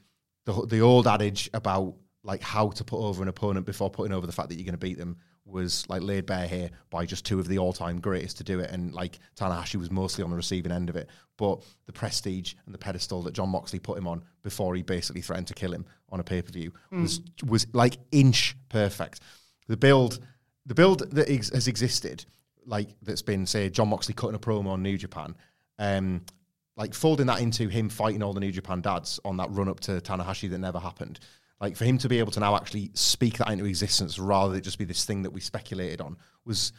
the the old adage about like how to put over an opponent before putting over the fact that you're going to beat them was like laid bare here by just two of the all-time greatest to do it, and like Tanahashi was mostly on the receiving end of it. But the prestige and the pedestal that Jon Moxley put him on before he basically threatened to kill him on a pay-per-view was was like inch perfect. The build, the build that ex- has existed, like that's been say Jon Moxley cutting a promo on New Japan. Um, like folding that into him fighting all the New Japan dads on that run up to Tanahashi that never happened. Like for him to be able to now actually speak that into existence rather than just be this thing that we speculated on was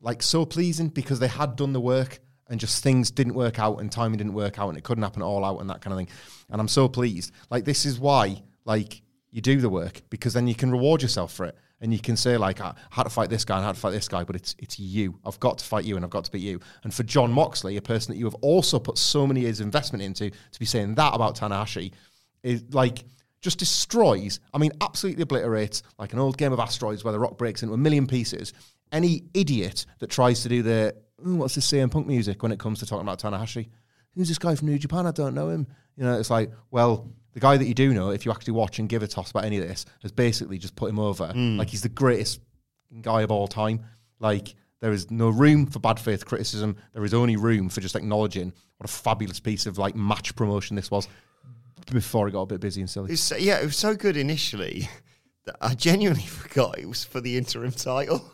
like so pleasing because they had done the work and just things didn't work out and timing didn't work out and it couldn't happen all out and that kind of thing. And I'm so pleased. Like this is why like you do the work because then you can reward yourself for it. And you can say like, I had to fight this guy and I had to fight this guy, but it's it's you. I've got to fight you and I've got to beat you. And for Jon Moxley, a person that you have also put so many years investment into, to be saying that about Tanahashi is like just destroys. I mean, absolutely obliterates like an old game of asteroids where the rock breaks into a million pieces. Any idiot that tries to do the "Ooh, what's this CM Punk music when it comes to talking about Tanahashi? Who's this guy from New Japan? I don't know him. You know, it's like, well, the guy that you do know, if you actually watch and give a toss about any of this, has basically just put him over. Mm. Like he's the greatest guy of all time. Like there is no room for bad faith criticism. There is only room for just acknowledging what a fabulous piece of like match promotion this was before it got a bit busy and silly. It's, so- yeah, it was so good initially that I genuinely *laughs* forgot it was for the interim title.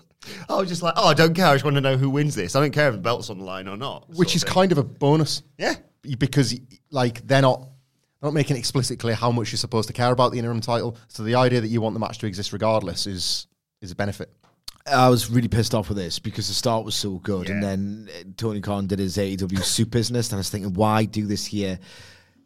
I was just like, oh, I don't care. I just want to know who wins this. I don't care if the belt's on the line or not. Which is of kind of a bonus. Yeah. Because like they're not they're not making it explicit clear how much you're supposed to care about the interim title. So the idea that you want the match to exist regardless is is a benefit. I was really pissed off with this because the start was so good, and then Tony Khan did his AEW soup business, and I was thinking, why do this here?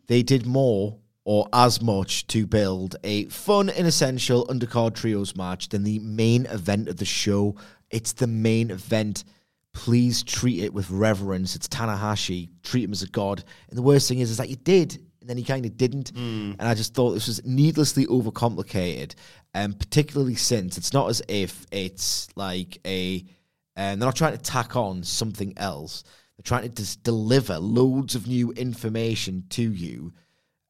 They did more or as much to build a fun and essential undercard trios match than the main event of the show. It's the main event. Please treat it with reverence. It's Tanahashi. Treat him as a god. And the worst thing is, is that you did, and then you kind of didn't. Hmm. And I just thought this was needlessly overcomplicated. And particularly since it's not as if it's like a, and they're not trying to tack on something else. They're trying to just deliver loads of new information to you.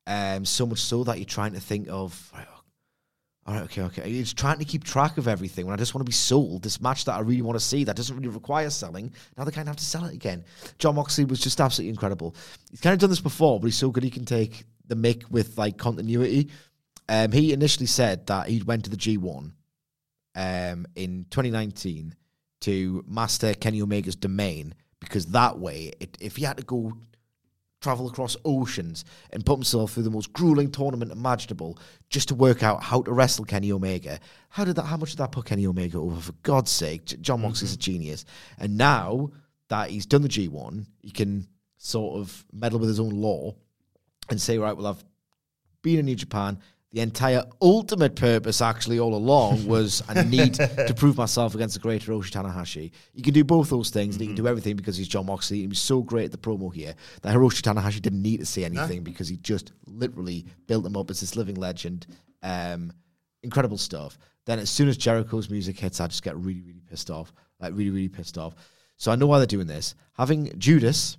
Um, so much so that you're trying to think of, all right, okay, okay. You're just trying to keep track of everything when I just want to be sold this match that I really want to see that doesn't really require selling. Now they kind of have to sell it again. Jon Moxley was just absolutely incredible. He's kind of done this before, but he's so good he can take the mick with like continuity. Um, he initially said that he went to the G1 um, in 2019 to master Kenny Omega's domain because that way, it, if he had to go travel across oceans and put himself through the most grueling tournament imaginable just to work out how to wrestle Kenny Omega. How did that? How much did that put Kenny Omega over? For God's sake, Jon Moxley's a mm-hmm. genius. And now that he's done the G1, he can sort of meddle with his own law and say, right, well, I've been in New Japan. The entire ultimate purpose, actually, all along, *laughs* was I need to prove myself against the great Hiroshi Tanahashi. You can do both those things, and he can do everything because he's Jon Moxley. He was so great at the promo here that Hiroshi Tanahashi didn't need to say anything because he just literally built him up as this living legend. Um, incredible stuff. Then, as soon as Jericho's music hits, I just get really, really pissed off. Like, really, really pissed off. So I know why they're doing this. Having Judas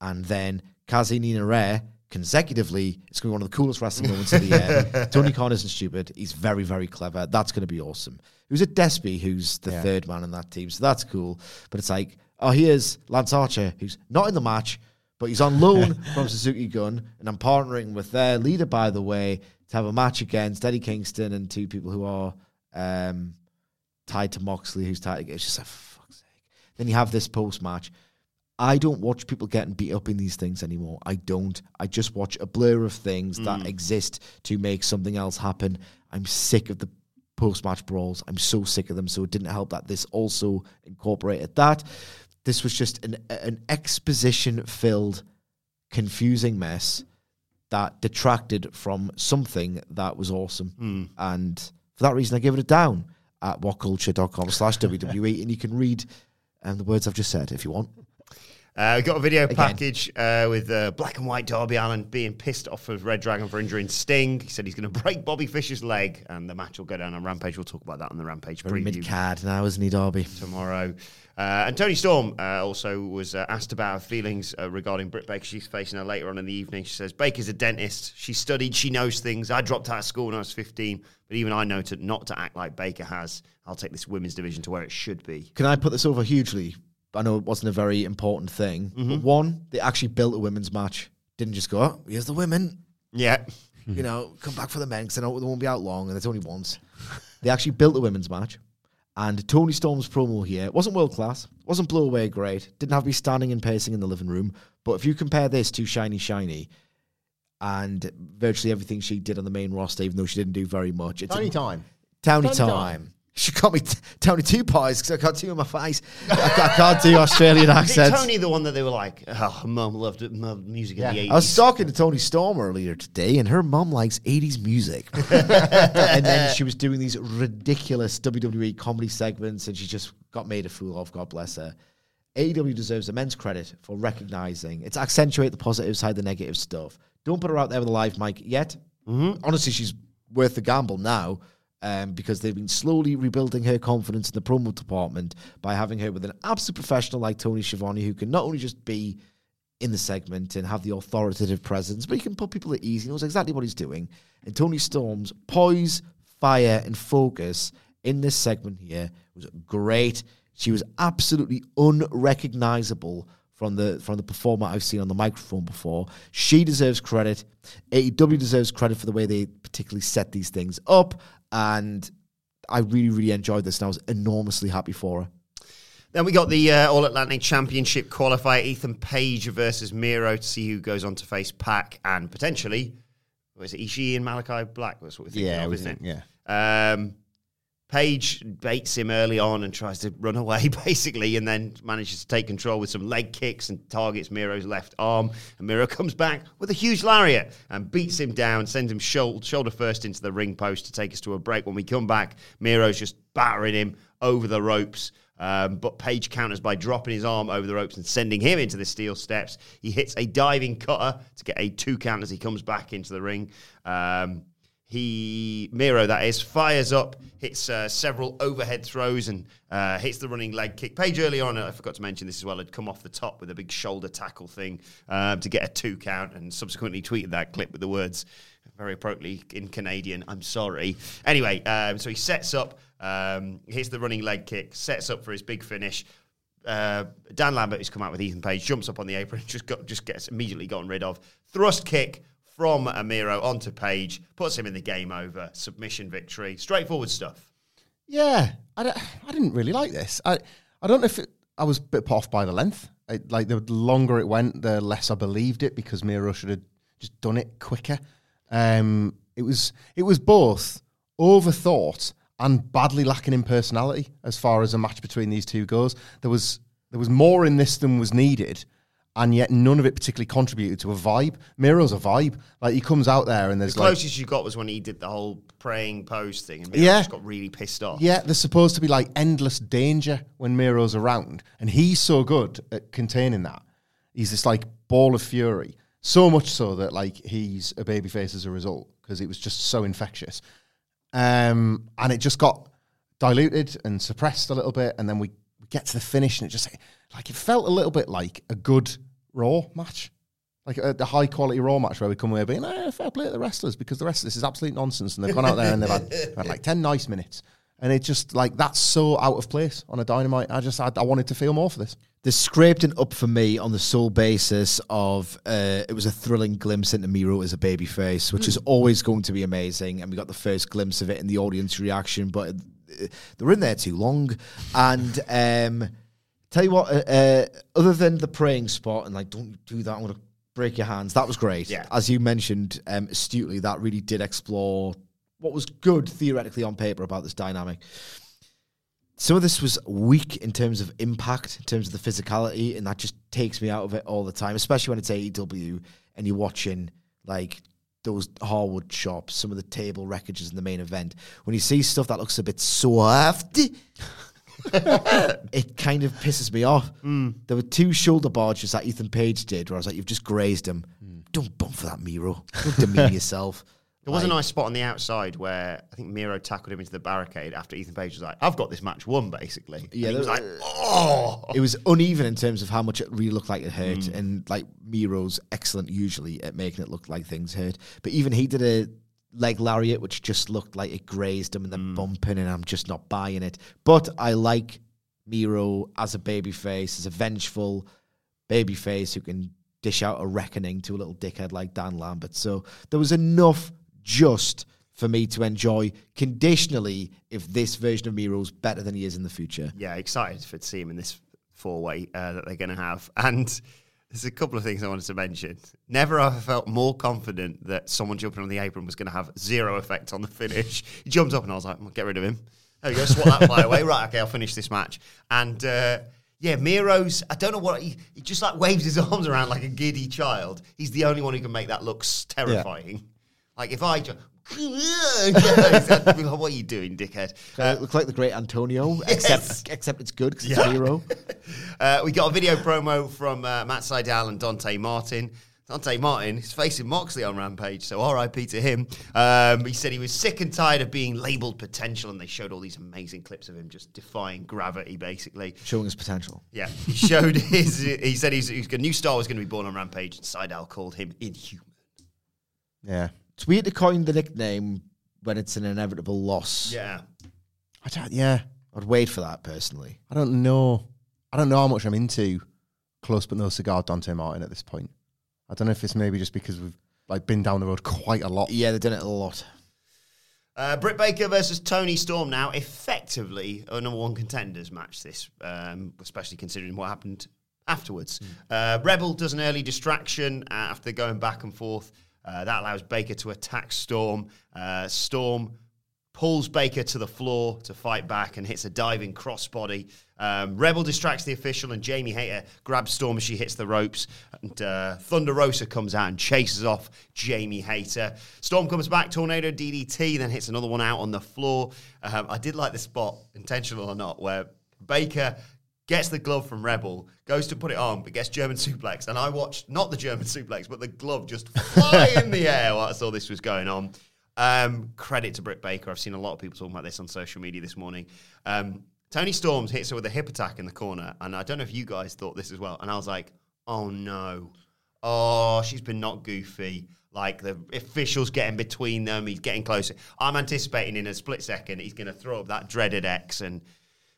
and then Kaze ni Nare consecutively, it's going to be one of the coolest wrestling moments of the year. *laughs* Tony Khan isn't stupid. He's very, very clever. That's going to be awesome. Who's at Despy, who's the third man in that team. So that's cool. But it's like, oh, here's Lance Archer, who's not in the match, but he's on loan *laughs* from Suzuki Gun. And I'm partnering with their leader, by the way, to have a match against Eddie Kingston and two people who are um, tied to Moxley, who's tied to It's just for fuck's sake. Then you have this post match. I don't watch people getting beat up in these things anymore. I don't. I just watch a blur of things that exist to make something else happen. I'm sick of the post match brawls. I'm so sick of them. So it didn't help that this also incorporated that. This was just an an exposition filled, confusing mess that detracted from something that was awesome. And for that reason, I give it a down at whatculture.com slash WWE. And you can read um, the words I've just said if you want. Uh, we got a video Again. package uh, with uh, black and white Darby Allin being pissed off of Red Dragon for injuring Sting. He said he's going *laughs* to break Bobby Fischer's leg, and the match will go down on Rampage. We'll talk about that on the Rampage preview mid card now, isn't he, Darby? tomorrow. Uh, and Toni Storm uh, also was uh, asked about her feelings uh, regarding Britt Baker. She's facing her later on in the evening. She says, Baker's a dentist. She studied. She knows things. I dropped out of school when I was 15, but even I know to not to act like Baker has. I'll take this women's division to where it should be. Can I put this over hugely? I know it wasn't a very important thing. But mm-hmm. one, they actually built a women's match. Didn't just go, oh, here's the women. Yeah. you know, come back for the men because I know they won't be out long and it's only once. they actually built a women's match. And Toni Storm's promo here wasn't world class, wasn't blow away great, didn't have me standing and pacing in the living room. But if you compare this to Shiny Shiny and virtually everything she did on the main roster, even though she didn't do very much, it's Tiny a- time. Towny Tony time. time. She got me t- Tony Two Pies because I got two in my face. I, I can't do Australian *laughs* accents. Tony the one that they were like, oh, mum loved it, mum music in the 80s? I was talking to Toni Storm earlier today, and her mum likes 80s music. *laughs* and then she was doing these ridiculous WWE comedy segments, and she just got made a fool of. God bless her. AEW deserves immense credit for recognizing it's accentuate the positive side, the negative stuff. Don't put her out there with a live mic yet. Mm-hmm. Honestly, she's worth the gamble now. Um, because they've been slowly rebuilding her confidence in the promo department by having her with an absolute professional like Tony Schiavone, who can not only just be in the segment and have the authoritative presence, but he can put people at ease. He knows exactly what he's doing. And Toni Storm's poise, fire, and focus in this segment here was great. She was absolutely unrecognizable from the from the performer I've seen on the microphone before. She deserves credit. AEW deserves credit for the way they particularly set these things up. And I really, really enjoyed this, and I was enormously happy for her. Then we got the uh, All Atlantic Championship qualifier, Ethan Page versus Miro to see who goes on to face Pac and potentially, was it Ishii and Malachi Black? That's what we're thinking Yeah, of, isn't it? Yeah. Um, Page baits him early on and tries to run away, *laughs* basically, and then manages to take control with some leg kicks and targets Miro's left arm. And Miro *laughs* comes back with a huge lariat and beats him down, sends him shoulder, first into the ring post to take us to a break. When we come back, Miro's just battering him over the ropes. Um, but Page counters by dropping his arm over the ropes and sending him into the steel steps. He hits a diving cutter to get a two count as he comes back into the ring. Um, he Miro that is fires up, hits uh, several overhead throws and uh, hits the running leg kick. Page early on, I forgot to mention this as well, had come off the top with a big shoulder tackle thing um, to get a two count, and subsequently tweeted that clip with the words very appropriately in Canadian. I'm sorry. Anyway, um, so he sets up, um, hits the running leg kick, sets up for his big finish. Uh, Dan Lambert, who's come out with Ethan Page, jumps up on the apron, *laughs* just got, just gets immediately gotten rid of. Thrust kick from Amiro onto Page, puts him in the game over. Submission victory. Straightforward stuff. Yeah, I, I didn't really like this. I I don't know if it, I was a bit put off by the length. I, like the longer it went, the less I believed it because Miro should have just done it quicker. Um, it was it was both overthought and badly lacking in personality as far as a match between these two goes. There was there was more in this than was needed, and yet none of it particularly contributed to a vibe. Miro's a vibe. Like he comes out there and there's The like closest you got was when he did the whole praying pose thing, and Miro Yeah. just got really pissed off. Yeah, there's supposed to be like endless danger when Miro's around, and he's so good at containing that. He's this like ball of fury, so much so that like he's a babyface as a result because it was just so infectious. Um, and it just got diluted and suppressed a little bit, and then we, we get to the finish, and it just like it felt a little bit like a good Raw match. Like a, a high quality Raw match where we come away being, eh, fair play to the wrestlers because the rest of this is absolute nonsense. And they've gone out there and they've had, had like 10 nice minutes. And it's just like, that's so out of place on a dynamite. I just, I, I wanted to feel more for this. They scraped it up for me on the sole basis of uh, it was a thrilling glimpse into Miro as a babyface, which is always going to be amazing. And we got the first glimpse of it in the audience reaction, but uh, they were in there too long. And um, tell you what, uh, uh, other than the praying spot and like, don't do that, I'm going to break your hands, that was great. Yeah. As you mentioned um, astutely, that really did explore what was good theoretically on paper about this dynamic some of this was weak in terms of impact, in terms of the physicality, and that just takes me out of it all the time, especially when it's AEW and you're watching like those Harwood shops, some of the table wreckages in the main event. When you see stuff that looks a bit soft, *laughs* it kind of pisses me off. There were two shoulder barges that Ethan Page did where I was like, you've just grazed him. Don't bump for that, Miro. Don't demean *laughs* yourself. There was a nice spot on the outside where I think Miro tackled him into the barricade after Ethan Page was like, I've got this match won, basically. Yeah, And he was there- like, oh. it was uneven in terms of how much it really looked like it hurt, Mm. and like Miro's excellent usually at making it look like things hurt. But even he did a leg lariat, which just looked like it grazed him and then Mm. bumping, and I'm just not buying it. But I like Miro as a babyface, as a vengeful babyface who can dish out a reckoning to a little dickhead like Dan Lambert. So there was enough just for me to enjoy conditionally if this version of Miro's better than he is in the future. yeah, excited for to see him in this four way uh, that they're going to have. And there's a couple of things I wanted to mention. Never have I felt more confident that someone jumping on the apron was going to have zero effect on the finish. He jumped up and I was like, well, get rid of him. There we go, swat that fly away. Right, okay, I'll finish this match. And uh, yeah, Miro's, I don't know what, he, he just like waves his arms around like a giddy child. He's the only one who can make that look terrifying. Like if I what are you doing, dickhead? *laughs* Uh, look like the great Antonio, Yes. except except it's good because Yeah. it's Miro. *laughs* Uh, we got a video promo from uh, Matt Sydal and Dante Martin. Dante Martin is facing Moxley on Rampage, so RIP to him. Um, he said he was sick and tired of being labeled potential, and they showed all these amazing clips of him just defying gravity, basically. showing his potential. Yeah, he showed *laughs* his. He said he's, he's a new star was going to be born on Rampage, and Seidel called him inhuman. Yeah. It's weird to coin the nickname when it's an inevitable loss. Yeah, I don't, yeah. I'd wait for that personally. I don't know. I don't know how much I'm into close but no cigar Dante Martin at this point. I don't know if it's maybe just because we've like been down the road quite a lot. Yeah, they've done it a lot. Uh, Britt Baker versus Toni Storm now effectively a number one contenders match. This, um, especially considering what happened afterwards. Uh, Rebel does an early distraction uh, after going back and forth. Uh, that allows Baker to attack Storm. Uh, Storm pulls Baker to the floor to fight back and hits a diving crossbody. Um, Rebel distracts the official, and Jamie Hayter grabs Storm as she hits the ropes. And uh, Thunder Rosa comes out and chases off Jamie Hayter. Storm comes back, tornado DDT, then hits another one out on the floor. Um, I did like the spot, intentional or not, where Baker gets the glove from Rebel, goes to put it on, but gets German *laughs* suplex. And I watched not the German *laughs* suplex, but the glove just fly in the air while I saw this was going on. Um, credit to Britt Baker. I've seen a lot of people talking about this on social media this morning. Um, Toni Storms hits her with a hip attack in the corner, and I don't know if you guys thought this as well. And I was like, oh no, oh she's been not goofy. Like the officials getting between them, he's getting closer. I'm anticipating in a split second he's going to throw up that dreaded X and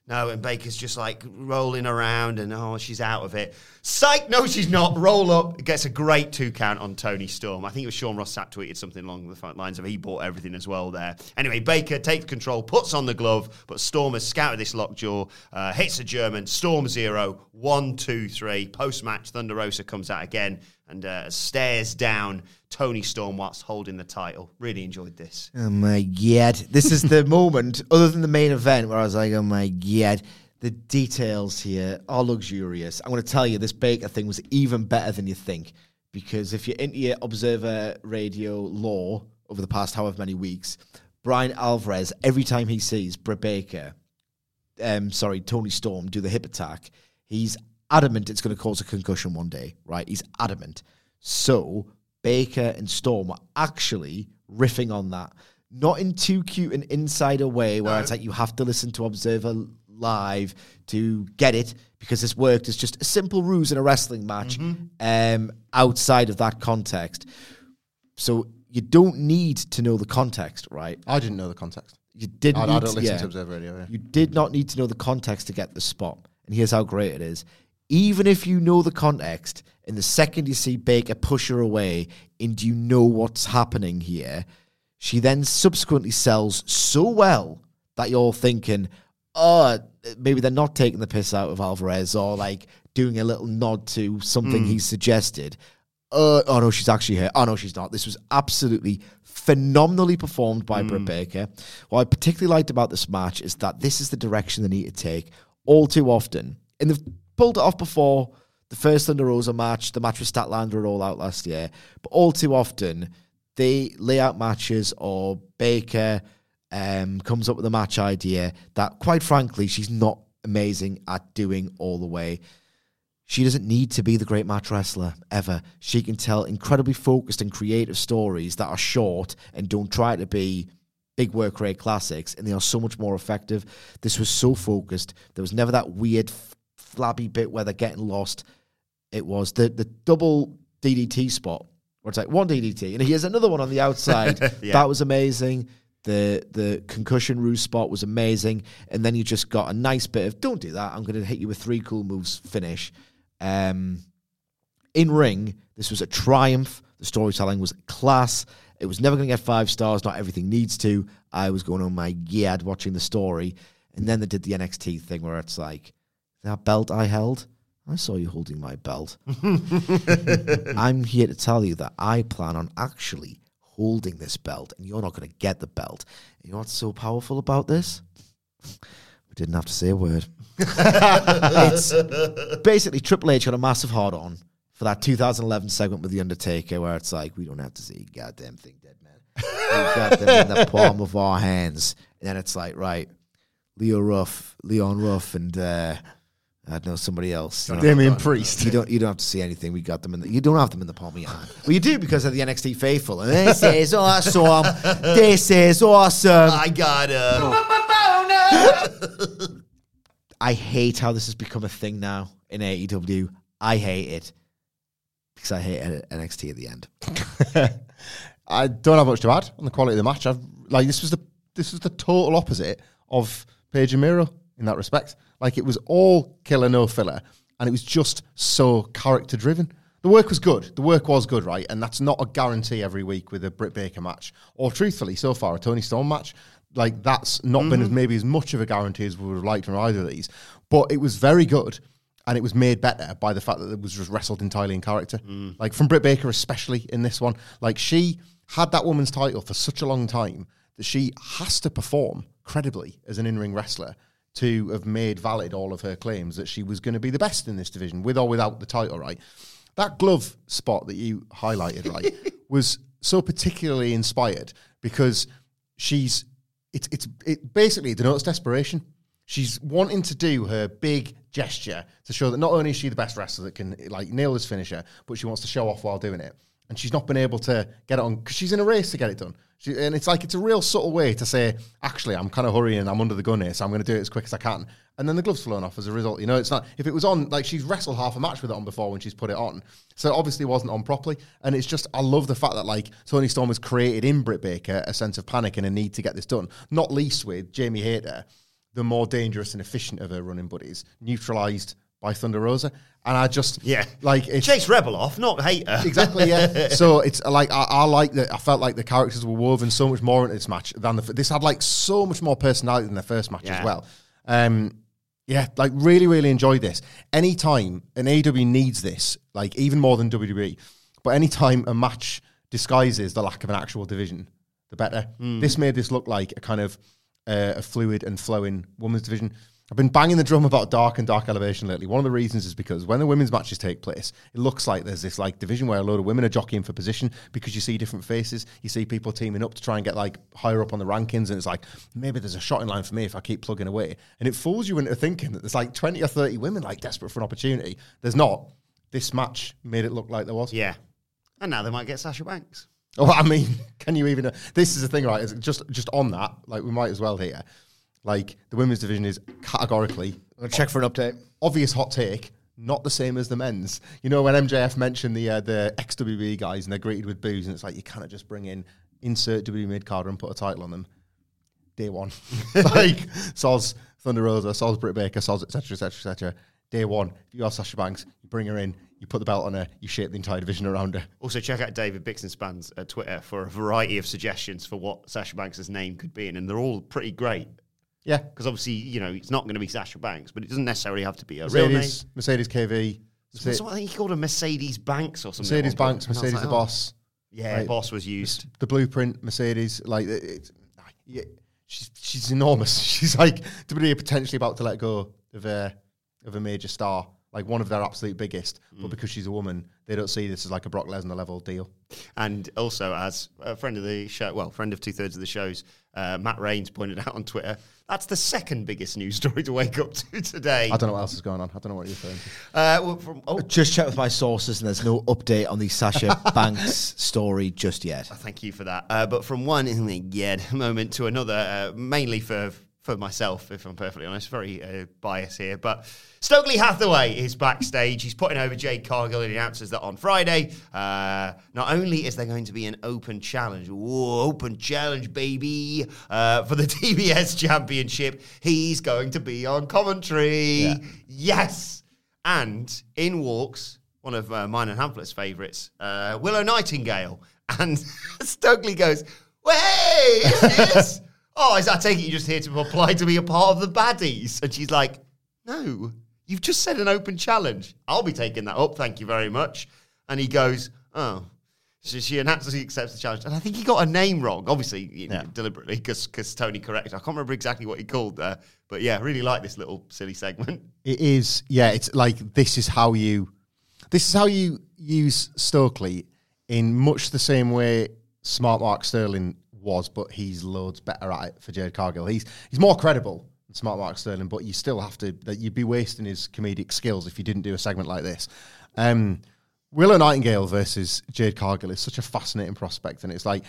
no, and Baker's just like rolling around and oh, she's out of it. Psych, no, she's not. Roll up. Gets a great two count on Toni Storm. I think it was Sean Ross Sapp tweeted something along the lines of he bought everything as well there. Anyway, Baker takes control, puts on the glove, but Storm has scouted this lockjaw, uh, hits a German. Storm zero, one, two, three. Post match, Thunder Rosa comes out again and uh, stares down Toni Storm whilst holding the title. Really enjoyed this. Oh my god. This is the *laughs* moment, other than the main event, where I was like, oh my god. The details here are luxurious. I'm going to tell you, this Baker thing was even better than you think. Because if you're into your Observer Radio law over the past however many weeks, Bryan Alvarez, every time he sees Britt Baker, um, sorry, Tony Storm do the hip attack, he's adamant it's going to cause a concussion one day, right? He's adamant. So Baker and Storm were actually riffing on that. Not in too cute an insider way where it's like you have to listen to Observer live to get it because this worked as just a simple ruse in a wrestling match um, outside of that context. So you don't need to know the context, right? I didn't know the context. You didn't. I, I don't to- listen yeah. to Observer Radio. yeah. You did not need to know the context to get the spot. And here's how great it is. Even if you know the context, in the second you see Baker push her away and you know what's happening here, she then subsequently sells so well that you're thinking, oh, maybe they're not taking the piss out of Alvarez or like doing a little nod to something he suggested. Uh, oh no, she's actually here. Oh no, she's not. This was absolutely phenomenally performed by Britt Baker. What I particularly liked about this match is that this is the direction they need to take all too often. And they've pulled it off before. The first Thunder Rosa match, the match with Statlander and all out last year. But all too often, they lay out matches or Baker um, comes up with a match idea that, quite frankly, she's not amazing at doing all the way. She doesn't need to be the great match wrestler ever. She can tell incredibly focused and creative stories that are short and don't try to be big work rate classics, and they are so much more effective. This was so focused. There was never that weird flabby bit where they're getting lost. It was the the double DDT spot where it's like one DDT, and here's another one on the outside. *laughs* That was amazing. The the concussion ruse spot was amazing, and then you just got a nice bit of don't do that. I'm going to hit you with three cool moves. Finish. Um, in ring, this was a triumph. The storytelling was class. It was never going to get five stars. Not everything needs to. I was going on my yad watching the story, and then they did the NXT thing where it's like that belt I held. I saw you holding my belt. *laughs* I'm here to tell you that I plan on actually holding this belt, and you're not going to get the belt. And you know what's so powerful about this? We didn't have to say a word. it's basically Triple H got a massive hard on for that 2011 segment with The Undertaker, where it's like, we don't have to say a goddamn thing, dead man. We've got them in the palm of our hands. And then it's like, right, Leo Ruff, Leon Ruff, and uh, I know somebody else. you know. Damien Priest. You don't. You don't have to see anything. We got them in. The, you don't have them in the palm of your hand. Well, you do because of the NXT faithful. And this is awesome. *laughs* This is awesome. I got uh, *laughs* I hate how this has become a thing now in AEW. I hate it because I hate NXT at the end. *laughs* I don't have much to add on the quality of the match. I've like this was the this was the total opposite of Page and Miro in that respect. Like it was all killer no filler, and it was just so character driven. The work was good. The work was good, right? And that's not a guarantee every week with a Britt Baker match, or truthfully, so far a Toni Storm match. Like that's not been as mm-hmm. maybe as much of a guarantee as we would have liked from either of these, but it was very good. And it was made better by the fact that it was just wrestled entirely in character. Mm. Like from Britt Baker, especially in this one. Like she had that woman's title for such a long time that she has to perform credibly as an in-ring wrestler to have made valid all of her claims that she was going to be the best in this division, with or without the title. Right, that glove spot that you highlighted, right, *laughs* was so particularly inspired because she's it's it's it basically denotes desperation. She's wanting to do her big gesture to show that not only is she the best wrestler that can like nail this finisher, but she wants to show off while doing it. And she's not been able to get it on because she's in a race to get it done. She, and it's like it's a real subtle way to say, actually, I'm kind of hurrying, I'm under the gun here, so I'm going to do it as quick as I can. And then the glove's flown off as a result. You know, it's not if it was on like she's wrestled half a match with it on before when she's put it on, so it obviously wasn't on properly. And it's just I love the fact that like Toni Storm has created in Britt Baker a sense of panic and a need to get this done, not least with Jamie Hayter the more dangerous and efficient of her running buddies, neutralized by Thunder Rosa. And I just Yeah. like it's Chase Rebel off, not Hayter. exactly yeah. *laughs* so it's like I, I like that. I felt like the characters were woven so much more into this match than the this had like so much more personality than the first match Yeah. as well. Um, yeah, like really, really enjoyed this. Anytime an AW needs this, like even more than WWE, but anytime a match disguises the lack of an actual division, the better. This made this look like a kind of uh, a fluid and flowing women's division. I've been banging the drum about dark and dark elevation lately. One of the reasons is because when the women's matches take place, it looks like there's this like division where a load of women are jockeying for position because you see different faces. You see people teaming up to try and get like higher up on the rankings, and it's like maybe there's a shot in line for me if I keep plugging away. And it fools you into thinking that there's like 20 or 30 women like desperate for an opportunity. There's not. This match made it look like there was. Yeah. And now they might get Sasha Banks. *laughs* Oh, I mean, can you even? Uh, this is the thing, right? Is just just on that, like we might as well here. Like the women's division is categorically I'll check for an update. obvious hot take, not the same as the men's. You know when MJF mentioned the uh, the XWB guys and they're greeted with booze, and it's like you cannot just bring in insert WWE mid carder and put a title on them. Day one, *laughs* like Soz Thunder Rosa, Soz Britt Baker, Soz etc. etc. etc. Day one, if you have Sasha Banks, you bring her in, you put the belt on her, you shape the entire division around her. Also, check out David Bixenspan's uh, Twitter for a variety of suggestions for what Sasha Banks' name could be, and they're all pretty great. Yeah, Because obviously, you know, it's not going to be Sasha Banks, but it doesn't necessarily have to be a real name. Mercedes, Mercedes KV, So, so I think he called her Mercedes Banks or something. at Mercedes point. Banks, And I was Mercedes like, the oh. boss. Yeah, Right. boss was used. the blueprint Mercedes like it- it's yeah, she's she's enormous *laughs* she's like WWE potentially about to let go of a of a major star like one of their absolute biggest but mm. because she's a woman they don't see this as like a Brock Lesnar level deal And also, as a friend of the show, well, friend of two thirds of the shows, uh, Matt Rains pointed out on Twitter, that's the second biggest news story to wake up to today. I don't know what else is going on I don't know what you're saying Uh, well, from, oh, Just check with my sources, and there's no update on the Sasha *laughs* Banks story just yet. Thank you for that. Uh, but from one my God *laughs* moment to another, uh, mainly for for myself, if I'm perfectly honest, very uh, biased here. But Stokely Hathaway is backstage. He's putting over Jade Cargill and he announces that on Friday, uh, not only is there going to be an open challenge, open challenge, baby, uh, for the *laughs* TBS Championship, he's going to be on commentary. Yes. And in walks one of uh, mine and Hamflett's favourites, uh, Willow Nightingale. And *laughs* Stokely goes, well, hey, is this? Oh, is, I take it you're just here to apply to be a part of the baddies. And she's like, no, you've just said an open challenge. I'll be taking that up, thank you very much. And he goes, oh. So she announces he accepts the challenge. And I think he got a name wrong, obviously, know, deliberately, because Tony corrected. I can't remember exactly what he called there. But yeah, I really like this little silly segment. it is yeah it's like this is how you this is how you use Stokely in much the same way Smart Mark Sterling was, but he's loads better at it for Jade Cargill. He's he's more credible than Smart Mark Sterling, but you still have to that you'd be wasting his comedic skills if you didn't do a segment like this. Um, Willow Nightingale versus Jade Cargill is such a fascinating prospect, and it's like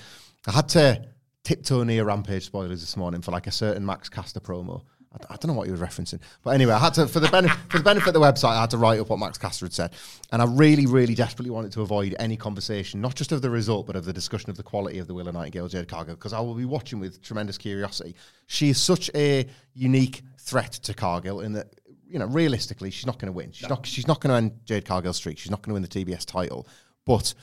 I had to tiptoe near Rampage spoilers this morning for like a certain Max Caster promo. I, don't know what you were referencing, but anyway, I had to for the benefit for the benefit of the website, I had to write up what Max Caster had said, and I really, really desperately wanted to avoid any conversation, not just of the result, but of the discussion of the quality of the Willow Nightingale Jade Cargill, because I will be watching with tremendous curiosity. She is such a unique threat to Cargill in that you know, realistically, she's not going to win. She's not. She's not going to end Jade Cargill's streak. She's not going to win the TBS title. But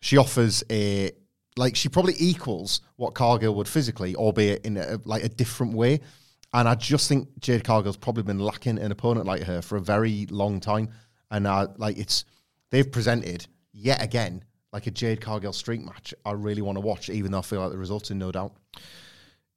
she offers a like she probably equals what Cargill would physically, albeit in a, like a different way. And I just think Jade Cargill's probably been lacking an opponent like her for a very long time. And uh, like it's they've presented yet again like a Jade Cargill streak match. I really want to watch, even though I feel like the results in no doubt.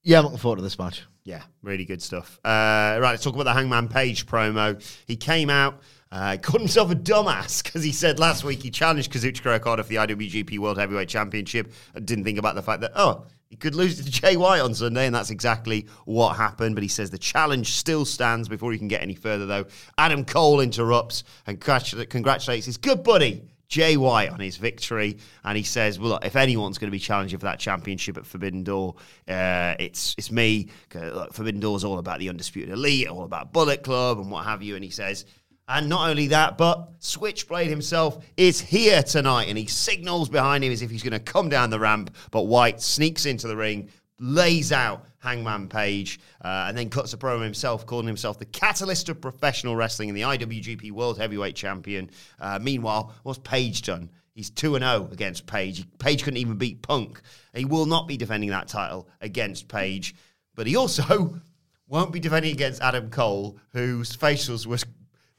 Yeah, I'm looking forward to this match. Yeah, really good stuff. Uh, right, let's talk about the Hangman Page promo. He came out, uh, called himself a dumbass because he said last week he challenged Kazuchika Okada for the IWGP World Heavyweight Championship and didn't think about the fact that, oh, he could lose to *laughs* Jay White on Sunday, and that's exactly what happened. But he says the challenge still stands before he can get any further, though. Adam Cole interrupts and congratulates his good buddy, Jay White on his victory, and he says, "Well, look, if anyone's going to be challenging for that championship at Forbidden Door, uh, it's it's me. Look, Forbidden Door is all about the undisputed elite, all about Bullet Club, and what have you." And he says, and not only that, but Switchblade himself is here tonight, and he signals behind him as if he's going to come down the ramp. But White sneaks into the ring, lays out Hangman Page, uh, and then cuts a promo himself, calling himself the catalyst of professional wrestling and the IWGP World Heavyweight Champion. Uh, meanwhile, what's Page done? He's 2 0 against Page. Page couldn't even beat Punk. He will not be defending that title against Page, but he also *laughs* won't be defending against Adam Cole, whose facials was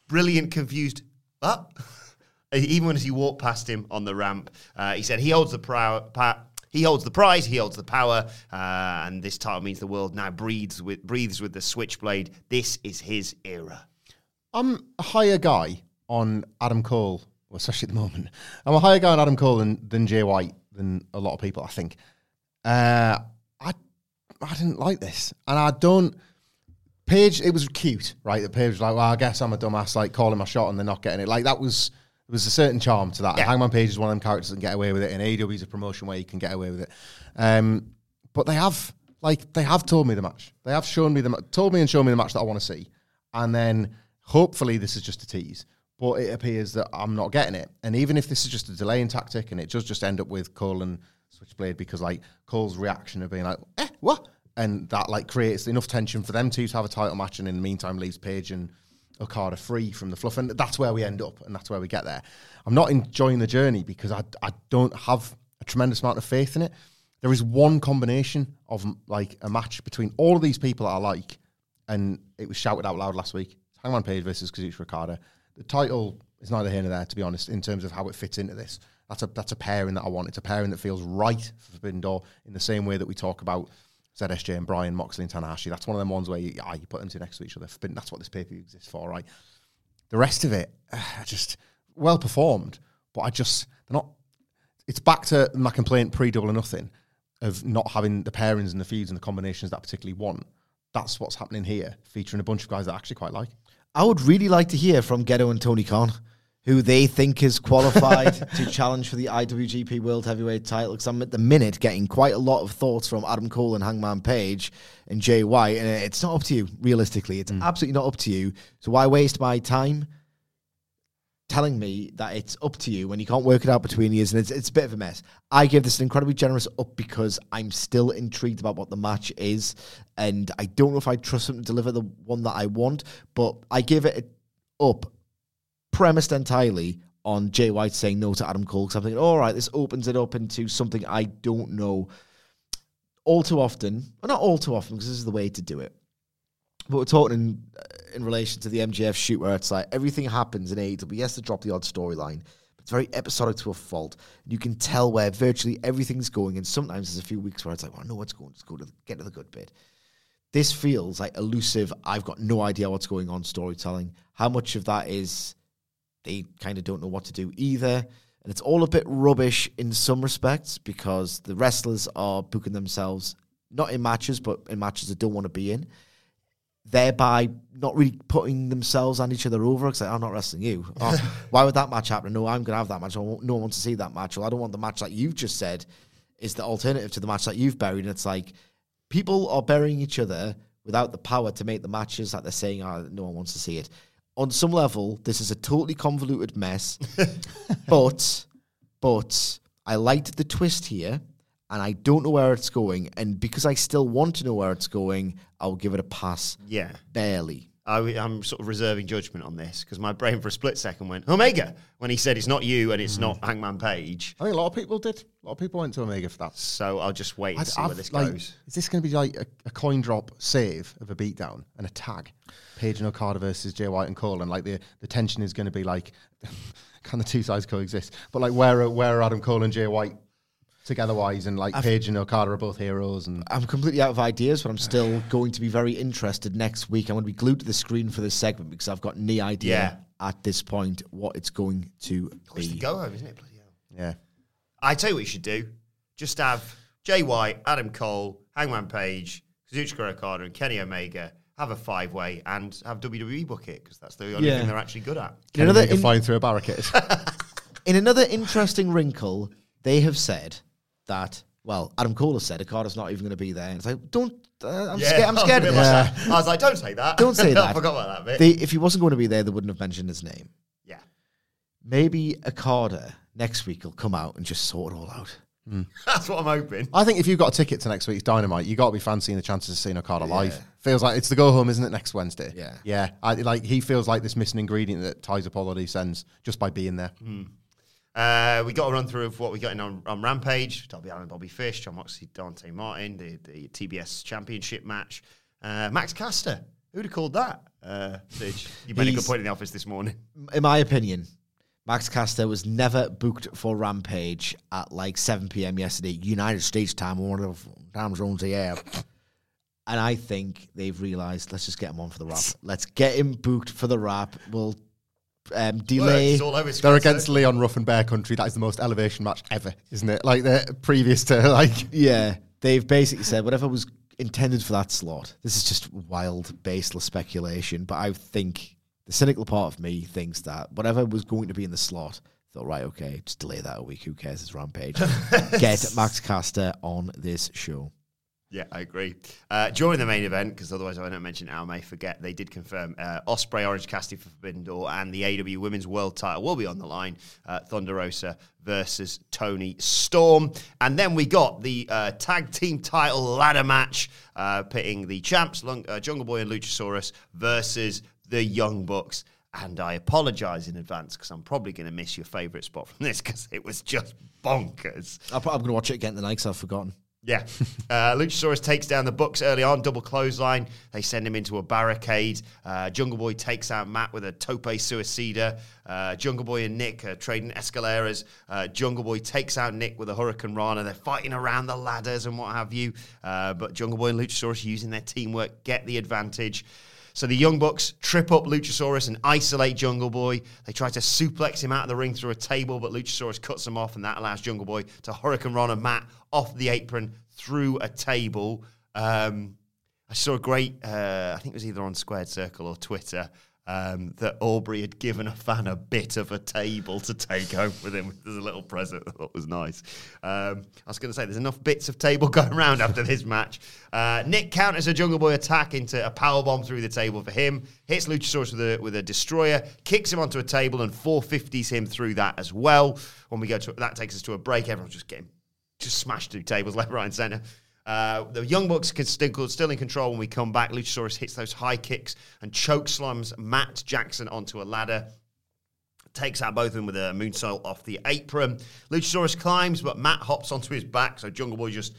brilliant, confused. But *laughs* even as he walked past him on the ramp, uh, he said he holds the prow- pa- he holds the prize, he holds the power, uh, and this title means the world now breathes with breathes with the switchblade. This is his era. I'm a higher guy on Adam Cole, especially at the moment. I'm a higher guy on Adam Cole than, than Jay White than a lot of people. I think. Uh, I I didn't like this, and I don't. Page, it was cute, right? The Page was like, well, I guess I'm a dumbass, like calling my shot and they're not getting it. Like that was there was a certain charm to that. Yeah. Hangman Page is one of them characters that can get away with it, and AEW is a promotion where you can get away with it. Um, but they have, like, they have told me the match. They have shown me the ma- told me and shown me the match that I want to see, and then hopefully this is just a tease. But it appears that I'm not getting it, and even if this is just a delaying tactic, and it does just end up with Cole and Switchblade because like Cole's reaction of being like, "Eh, what?" And that like creates enough tension for them two to have a title match, and in the meantime leaves Page and Okada free from the fluff, and that's where we end up, and that's where we get there. I'm not enjoying the journey because I I don't have a tremendous amount of faith in it. There is one combination of like a match between all of these people that I like, and it was shouted out loud last week. Hangman Page versus Kazuchika Okada. The title is neither here nor there, to be honest, in terms of how it fits into this. That's a that's a pairing that I want. It's a pairing that feels right for Forbidden Door in the same way that we talk about ZSJ and Bryan, Moxley and Tanahashi. That's one of them ones where you, ah, you put them two next to each other. That's what this pay per view exists for, right? The rest of it, *sighs* uh, just well performed, but I just they're not. It's back to my complaint pre Double or Nothing of not having the pairings and the feuds and the combinations that I particularly want. That's what's happening here, featuring a bunch of guys that I actually quite like. I would really like to hear from Gedo and Tony Khan, who they think is qualified *laughs* to challenge for the IWGP World Heavyweight title. Because I'm at the minute getting quite a lot of thoughts from Adam Cole and Hangman Page and Jay White, and it's not up to you. Realistically, it's mm. absolutely not up to you. So why waste my time telling me that it's up to you when you can't work it out between you? And it's, it's a bit of a mess. I give this an incredibly generous up because I'm still intrigued about what the match is, and I don't know if I trust them to deliver the one that I want. But I give it a up premised entirely on Jay White saying no to Adam Cole because I'm thinking, all right, this opens it up into something I don't know. All too often, well, not all too often because this is the way to do it. But we're talking in, uh, in relation to the MJF shoot where it's like everything happens in AEW. Yes, to drop the odd storyline, it's very episodic to a fault. You can tell where virtually everything's going, and sometimes there's a few weeks where it's like, well, I know what's going. Let's go to the, get to the good bit. This feels like elusive. I've got no idea what's going on. Storytelling. How much of that is they kind of don't know what to do either. And it's all a bit rubbish in some respects because the wrestlers are booking themselves not in matches, but in matches they don't want to be in, thereby not really putting themselves and each other over. Because like, I'm not wrestling you. *laughs* Oh, why would that match happen? No, I'm going to have that match. I want, no one wants to see that match. Well, I don't want the match that you've just said is the alternative to the match that you've buried. And it's like people are burying each other without the power to make the matches that they're saying, oh, no one wants to see it on some level, this is a totally convoluted mess. *laughs* but, but I liked the twist here, and I don't know where it's going. And because I still want to know where it's going, I'll give it a pass. Yeah. Barely. I, am sort of reserving judgment on this because my brain for a split second went Omega when he said it's not you and it's not hmm. Hangman Page. I think a lot of people did. A lot of people went to Omega for that. So I'll just wait and I'd- see where I've, this like, goes. Is this going to be like a, a coin drop save of a beatdown and a tag? Page and Okada versus Jay White and Cole, and like the, the tension is going to be like, *laughs* can the two sides coexist? But like, where are, where are Adam Cole and Jay White together wise, and like Page and Okada are both heroes, and I'm completely out of ideas, but I'm still going to be very interested next week. I'm going to be glued to the screen for this segment because I've got no idea at this point what it's going to It's the go home, isn't it? Bloody hell. yeah. I tell you what you should do. Just have Jay White, Adam Cole, Hangman Page, Kazuchika Okada, and Kenny Omega have a five way and have WWE book it because that's the only Yeah. thing they're actually good at. In another, Omega in, flying through a barricade. *laughs* *laughs* in another interesting wrinkle, they have said that. Well, Adam Cole has said Okada's not even going to be there. And it's like, don't. Uh, I'm scared. I'm *laughs* scared of I was a this. that. I was like, don't say that. Don't say *laughs* I that. forgot about that bit. They, if he wasn't going to be there, they wouldn't have mentioned his name. yeah. Maybe Okada next week will come out and just sort it all out. *laughs* That's what I'm hoping. I think if you've got a ticket to next week's Dynamite, you got to be fancying the chances of seeing Okada live. Feels like it's the go home, isn't it? Next Wednesday. Yeah. yeah. I, like he feels like this missing ingredient that ties up all of these ends just by being there. Uh, we got a run through of what we got in on, on Rampage. Darby Allin, Bobby Fish, Jon Moxley, Dante Martin, the, the TBS Championship match. Uh, Max Caster. Who'd have called that? Uh? You made a good point in the office this morning. in my opinion, Max Caster was never booked for Rampage at like 7 p.m. yesterday, United States time, one of the time zones they have. And I think they've realised, let's just get him on for the rap. *laughs* Let's get him booked for the rap. We'll um, delay. It's all over They're against Leon Ruff and Bear Country. That is the most elevation match ever, isn't it? Like the previous to *laughs* like Yeah, they've basically said whatever was intended for that slot. This is just wild, baseless speculation. But I think the cynical part of me thinks that whatever was going to be in the slot, thought, right, okay, just delay that a week. Who cares? It's Rampage. *laughs* Get Max Caster on this show. Yeah, I agree. Uh, during the main event, because otherwise I don't mention it, I may forget, they did confirm uh, Ospreay, Orange Cassidy for Forbidden Door, and the AEW Women's World title will be on the line. Uh, Thunder Rosa versus Toni Storm. And then we got the uh, tag team title ladder match uh, pitting the champs, Lung- uh, Jungle Boy and Luchasaurus, versus the Young Bucks. And I apologize in advance because I'm probably going to miss your favorite spot from this because it was just bonkers. I'm going to watch it again tonight because I've forgotten. Yeah. *laughs* Uh, Luchasaurus takes down the Bucks early on, double clothesline. They send him into a barricade. Uh, Jungle Boy takes out Matt with a tope suicida. Uh, Jungle Boy and Nick are trading escaleras. Uh, Jungle Boy takes out Nick with a Hurricanrana. They're fighting around the ladders and what have you. Uh, but Jungle Boy and Luchasaurus using their teamwork get the advantage. So the Young Bucks trip up Luchasaurus and isolate Jungle Boy. They try to suplex him out of the ring through a table, but Luchasaurus cuts them off, and that allows Jungle Boy to Hurricanrana Matt off the apron through a table. Um, I saw a great, uh, I think it was either on Squared Circle or Twitter, um, that Aubrey had given a fan a bit of a table to take home with him *laughs* as a little present. I thought was nice. Um, I was going to say, there's enough bits of table *laughs* going around after this match. Uh, Nick counters a Jungle Boy attack into a power bomb through the table for him. Hits Luchasaurus with a with a destroyer, kicks him onto a table, and 450s him through that as well. When we go to that takes us to a break. Everyone's just getting just smashed through tables *laughs* left, right, and center. Uh, the Young Bucks can still, still in control when we come back. Luchasaurus hits those high kicks and choke slams Matt Jackson onto a ladder. Takes out both of them with a moonsault off the apron. Luchasaurus climbs, but Matt hops onto his back, so Jungle Boy just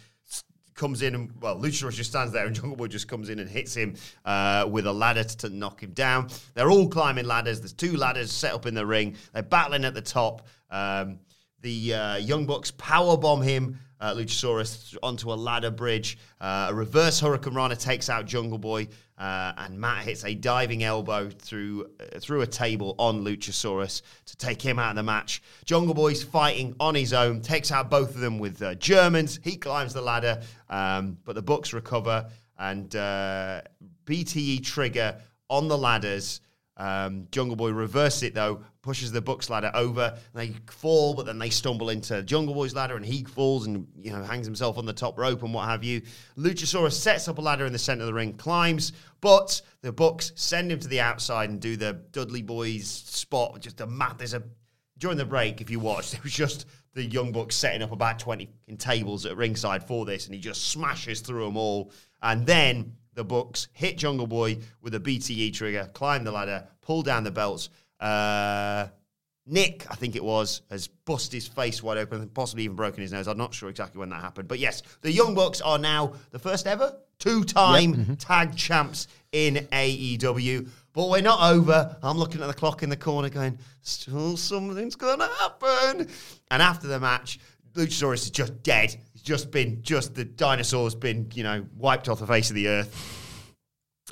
comes in and well, Luchasaurus just stands there, and Jungle Boy just comes in and hits him uh, with a ladder to, to knock him down. They're all climbing ladders. There's two ladders set up in the ring. They're battling at the top. Um, the uh, Young Bucks power bomb him, uh, Luchasaurus, onto a ladder bridge. Uh, a reverse Hurricanrana takes out Jungle Boy, uh, and Matt hits a diving elbow through uh, through a table on Luchasaurus to take him out of the match. Jungle Boy's fighting on his own, takes out both of them with uh, Germans. He climbs the ladder, um, but the Bucks recover, and uh, BTE trigger on the ladders. Um, Jungle Boy reverses it though, pushes the Bucks ladder over. They fall, but then they stumble into Jungle Boy's ladder, and he falls and you know hangs himself on the top rope and what have you. Luchasaurus sets up a ladder in the center of the ring, climbs, but the Bucks send him to the outside and do the Dudley Boyz spot. Just a mat. There's a during the break, if you watched, *laughs* it was just the Young Bucks setting up about 20 in tables at ringside for this, and he just smashes through them all. And then the Bucks hit Jungle Boy with a BTE trigger, climb the ladder, pull down the belts. Uh, Nick, I think it was, has busted his face wide open, possibly even broken his nose. I'm not sure exactly when that happened. But yes, the Young Bucks are now the first ever two time tag champs in AEW. But we're not over. I'm looking at the clock in the corner going, still something's going to happen. And after the match, Luchasaurus is just dead. He's just been, just the dinosaur's been, you know, wiped off the face of the earth.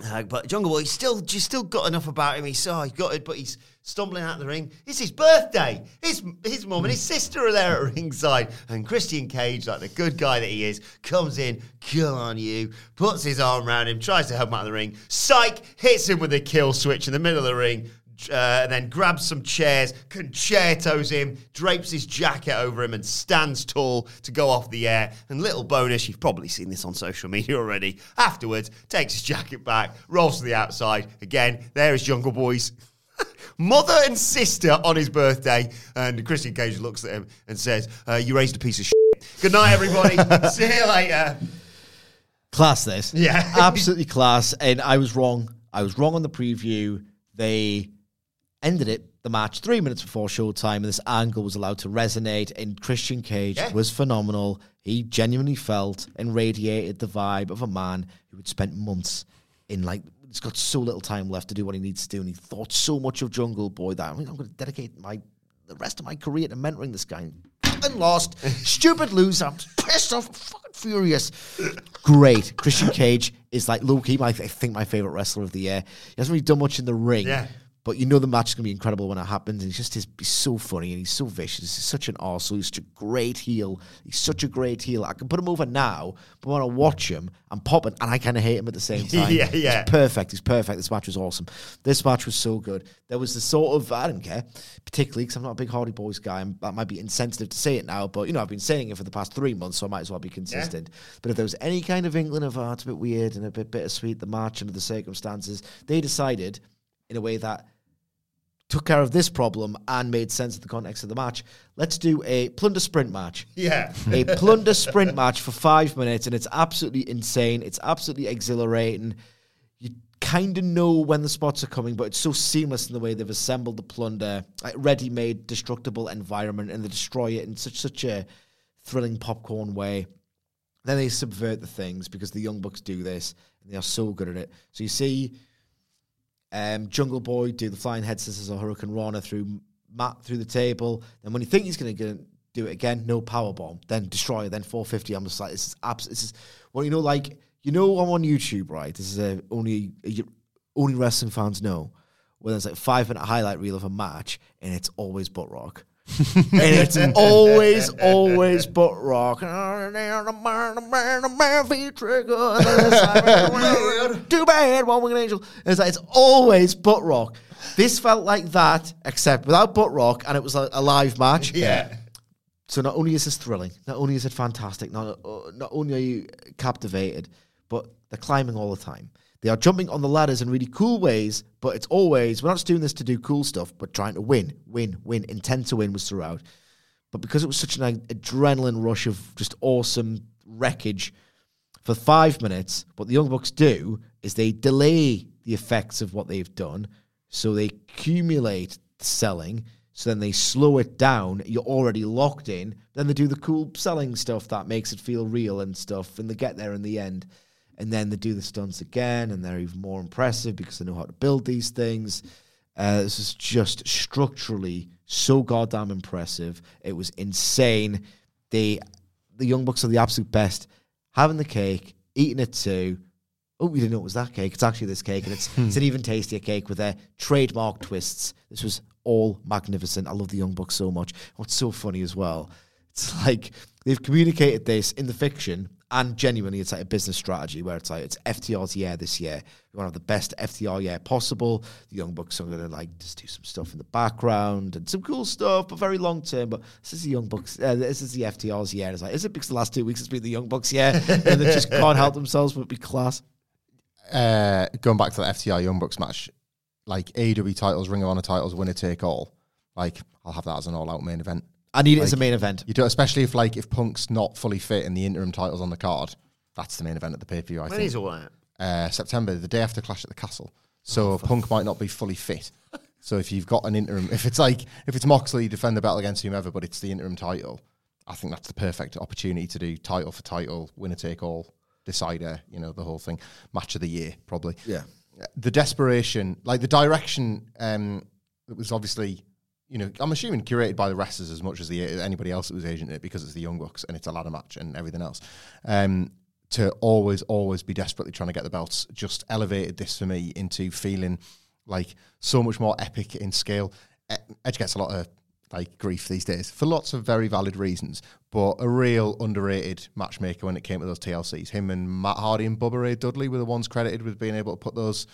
Uh, but Jungle Boy, he's still, just still got enough about him. He's, oh, he's got it, but he's stumbling out of the ring. It's his birthday. His his mum and his sister are there at ringside, and Christian Cage, like the good guy that he is, comes in, kill on you, puts his arm around him, tries to help him out of the ring. Psych hits him with a kill switch in the middle of the ring. Uh, and then grabs some chairs, concertos him, drapes his jacket over him, and stands tall to go off the air. And little bonus, you've probably seen this on social media already. Afterwards, takes his jacket back, rolls to the outside. Again, there is Jungle Boy's *laughs* mother and sister on his birthday. And Christian Cage looks at him and says, uh, You raised a piece of shit. Good night, everybody. *laughs* See you later. Class this. Yeah. Absolutely class. And I was wrong. I was wrong on the preview. They ended it, the match, three minutes before showtime, and this angle was allowed to resonate. And Christian Cage Yeah. was phenomenal. He genuinely felt and radiated the vibe of a man who had spent months in like he's got so little time left to do what he needs to do, and he thought so much of Jungle Boy that I mean, I'm going to dedicate my the rest of my career to mentoring this guy. And lost, *laughs* stupid loser. I'm pissed off, fucking furious. Great, Christian Cage is like low key. My, I think my favorite wrestler of the year. He hasn't really done much in the ring. Yeah. But you know the match is going to be incredible when it happens. And he's just he's, he's so funny and he's so vicious. He's such an arsehole. He's such a great heel. He's such a great heel. I can put him over now, but when I watch him, I'm popping and I kind of hate him at the same *laughs* time. Yeah, yeah. He's perfect. He's perfect. This match was awesome. This match was so good. There was the sort of, I don't care, particularly because I'm not a big Hardy Boyz guy. And that might be insensitive to say it now, but you know, I've been saying it for the past three months, so I might as well be consistent. But if there was any kind of inkling of, oh, it's a bit weird and a bit bittersweet, the match under the circumstances, they decided in a way that took care of this problem and made sense of the context of the match. Let's do a plunder sprint match. Yeah. a plunder sprint match for five minutes, and it's absolutely insane. It's absolutely exhilarating. You kind of know when the spots are coming, but it's so seamless in the way they've assembled the plunder, like ready-made, destructible environment, and they destroy it in such such a thrilling popcorn way. Then they subvert the things because the Young Bucks do this, and they are so good at it. So you see um, Jungle Boy do the flying head scissors or Hurricanrana through Matt through the table. Then when you think he's going to do it again, no power bomb. Then destroyer. Then 450. I'm just like this is abs- This is well, you know, like you know, I'm on YouTube, right? This is a only a, only wrestling fans know. Where there's like five minute highlight reel of a match, and it's always butt rock. And it's *laughs* always, always butt rock. Too bad, one winged angel. And it's like it's always butt rock. This felt like that, except without butt rock, and it was a, a live match. Yeah. So not only is this thrilling, not only is it fantastic, not uh, not only are you captivated, but they're climbing all the time. They are jumping on the ladders in really cool ways, but it's always we're not just doing this to do cool stuff, but trying to win, win, win. Intent to win was throughout. But because it was such an adrenaline rush of just awesome wreckage for five minutes, what the Young Bucks do is they delay the effects of what they've done, so they accumulate the selling. So then they slow it down. You're already locked in. Then they do the cool selling stuff that makes it feel real and stuff, and they get there in the end. And then they do the stunts again, and they're even more impressive because they know how to build these things. Uh, this is just structurally so goddamn impressive. It was insane. They, the Young Bucks are the absolute best. Having the cake, eating it too. Oh, we didn't know it was that cake. It's actually this cake, and it's, it's an even tastier cake with their trademark twists. This was all magnificent. I love the Young Bucks so much. What's so funny as well, it's like they've communicated this in the fiction, and genuinely, it's like a business strategy where it's like it's FTR's year this year. We want to have the best FTR year possible. The Young Bucks are going to like just do some stuff in the background and some cool stuff, but very long term. But this is the Young Bucks. Uh, this is the FTR's year. It's like, is it because the last two weeks it's been the Young Bucks year, *laughs* and they just can't help themselves but be class. uh, going back to the FTR Young Bucks match, like AEW titles, Ring of Honor titles, winner take all. Like I'll have that as an all out main event. I need it as a main event. You do, especially if like if Punk's not fully fit and the interim titles on the card. That's the main event at the pay per view. I When think is all that? uh, September, the day after Clash at the Castle. So Punk might not be fully fit. So if you've got an interim, if it's like if it's Moxley, you defend the belt against whomever, but it's the interim title, I think that's the perfect opportunity to do title for title, winner take all, decider. You know the whole thing, match of the year probably. Yeah. The desperation, like the direction, um, it was obviously you know, I'm assuming curated by the wrestlers as much as the anybody else that was agent it because it's the Young Bucks and it's a ladder match and everything else. Um, to always, always be desperately trying to get the belts just elevated this for me into feeling like so much more epic in scale. Edge gets a lot of like grief these days for lots of very valid reasons, but a real underrated matchmaker when it came to those TLCs. Him and Matt Hardy and Bubba Ray Dudley were the ones credited with being able to put those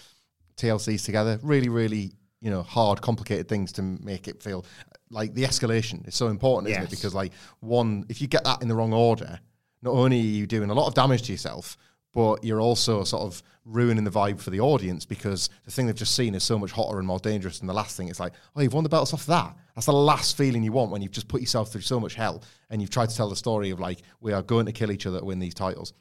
TLCs together. Really, really, you know, hard, complicated things to make it feel like the escalation is so important, isn't it? Because like one, if you get that in the wrong order, not only are you doing a lot of damage to yourself, but you're also sort of ruining the vibe for the audience because the thing they've just seen is so much hotter and more dangerous than the last thing. It's like, oh, you've won the belts off that. That's the last feeling you want when you've just put yourself through so much hell and you've tried to tell the story of like, we are going to kill each other to win these titles.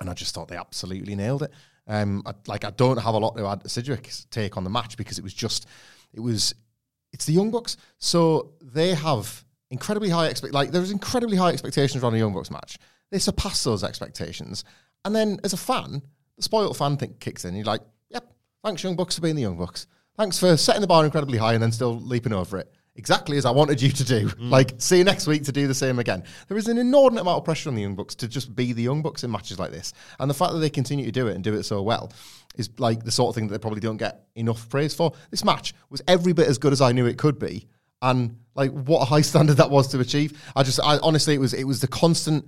And I just thought they absolutely nailed it. Um, I, like I don't have a lot to add to Sidgwick's take on the match because it was just, it was, it's the Young Bucks, so they have incredibly high expect. Like there's incredibly high expectations around a Young Bucks match. They surpass those expectations, and then as a fan, the spoiled fan thing kicks in. You're like, yep, thanks Young Bucks for being the Young Bucks. Thanks for setting the bar incredibly high and then still leaping over it. Exactly as I wanted you to do. *laughs* Mm. Like, see you next week to do the same again. There is an inordinate amount of pressure on the Young Bucks to just be the Young Bucks in matches like this. And the fact that they continue to do it and do it so well is like the sort of thing that they probably don't get enough praise for. This match was every bit as good as I knew it could be. And like what a high *laughs* standard that was to achieve. I just I honestly it was it was the constant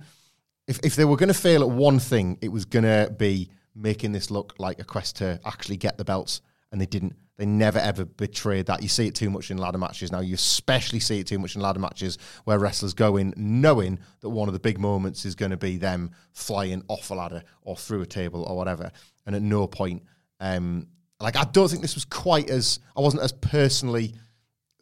if if they were gonna fail at one thing, it was gonna be making this look like a quest to actually get the belts. And they didn't. They never ever betrayed that. You see it too much in ladder matches now. You especially see it too much in ladder matches where wrestlers go in knowing that one of the big moments is going to be them flying off a ladder or through a table or whatever. And at no point, um, like I don't think this was quite as I wasn't as personally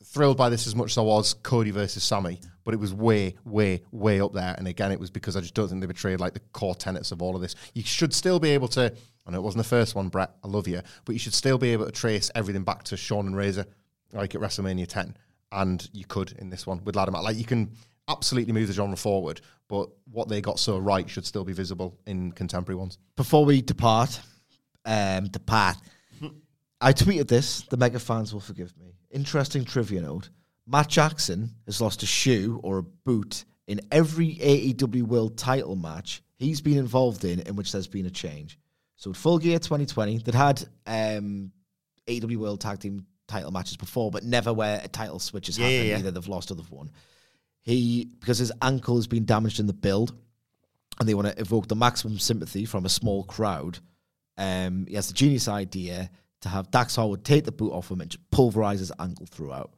thrilled by this as much as I was Cody versus Sammy, but it was way, way, way up there. And again, it was because I just don't think they betrayed like the core tenets of all of this. You should still be able to. I know it wasn't the first one, Bret. I love you, but you should still be able to trace everything back to Shawn and Razor, like at WrestleMania 10, and you could in this one with ladder. Like you can absolutely move the genre forward, but what they got so right should still be visible in contemporary ones. Before we depart, um, depart, I tweeted this. The mega fans will forgive me. Interesting trivia note: Matt Jackson has lost a shoe or a boot in every AEW World Title match he's been involved in, in which there's been a change. So at Full Gear 2020, that had um, AEW World Tag Team Title matches before, but never where a title switch has yeah, happened. yeah. Either they've lost or they've won. He because his ankle has been damaged in the build, and they want to evoke the maximum sympathy from a small crowd. Um, he has the genius idea to have Dax Harwood take the boot off him and just pulverize his ankle throughout.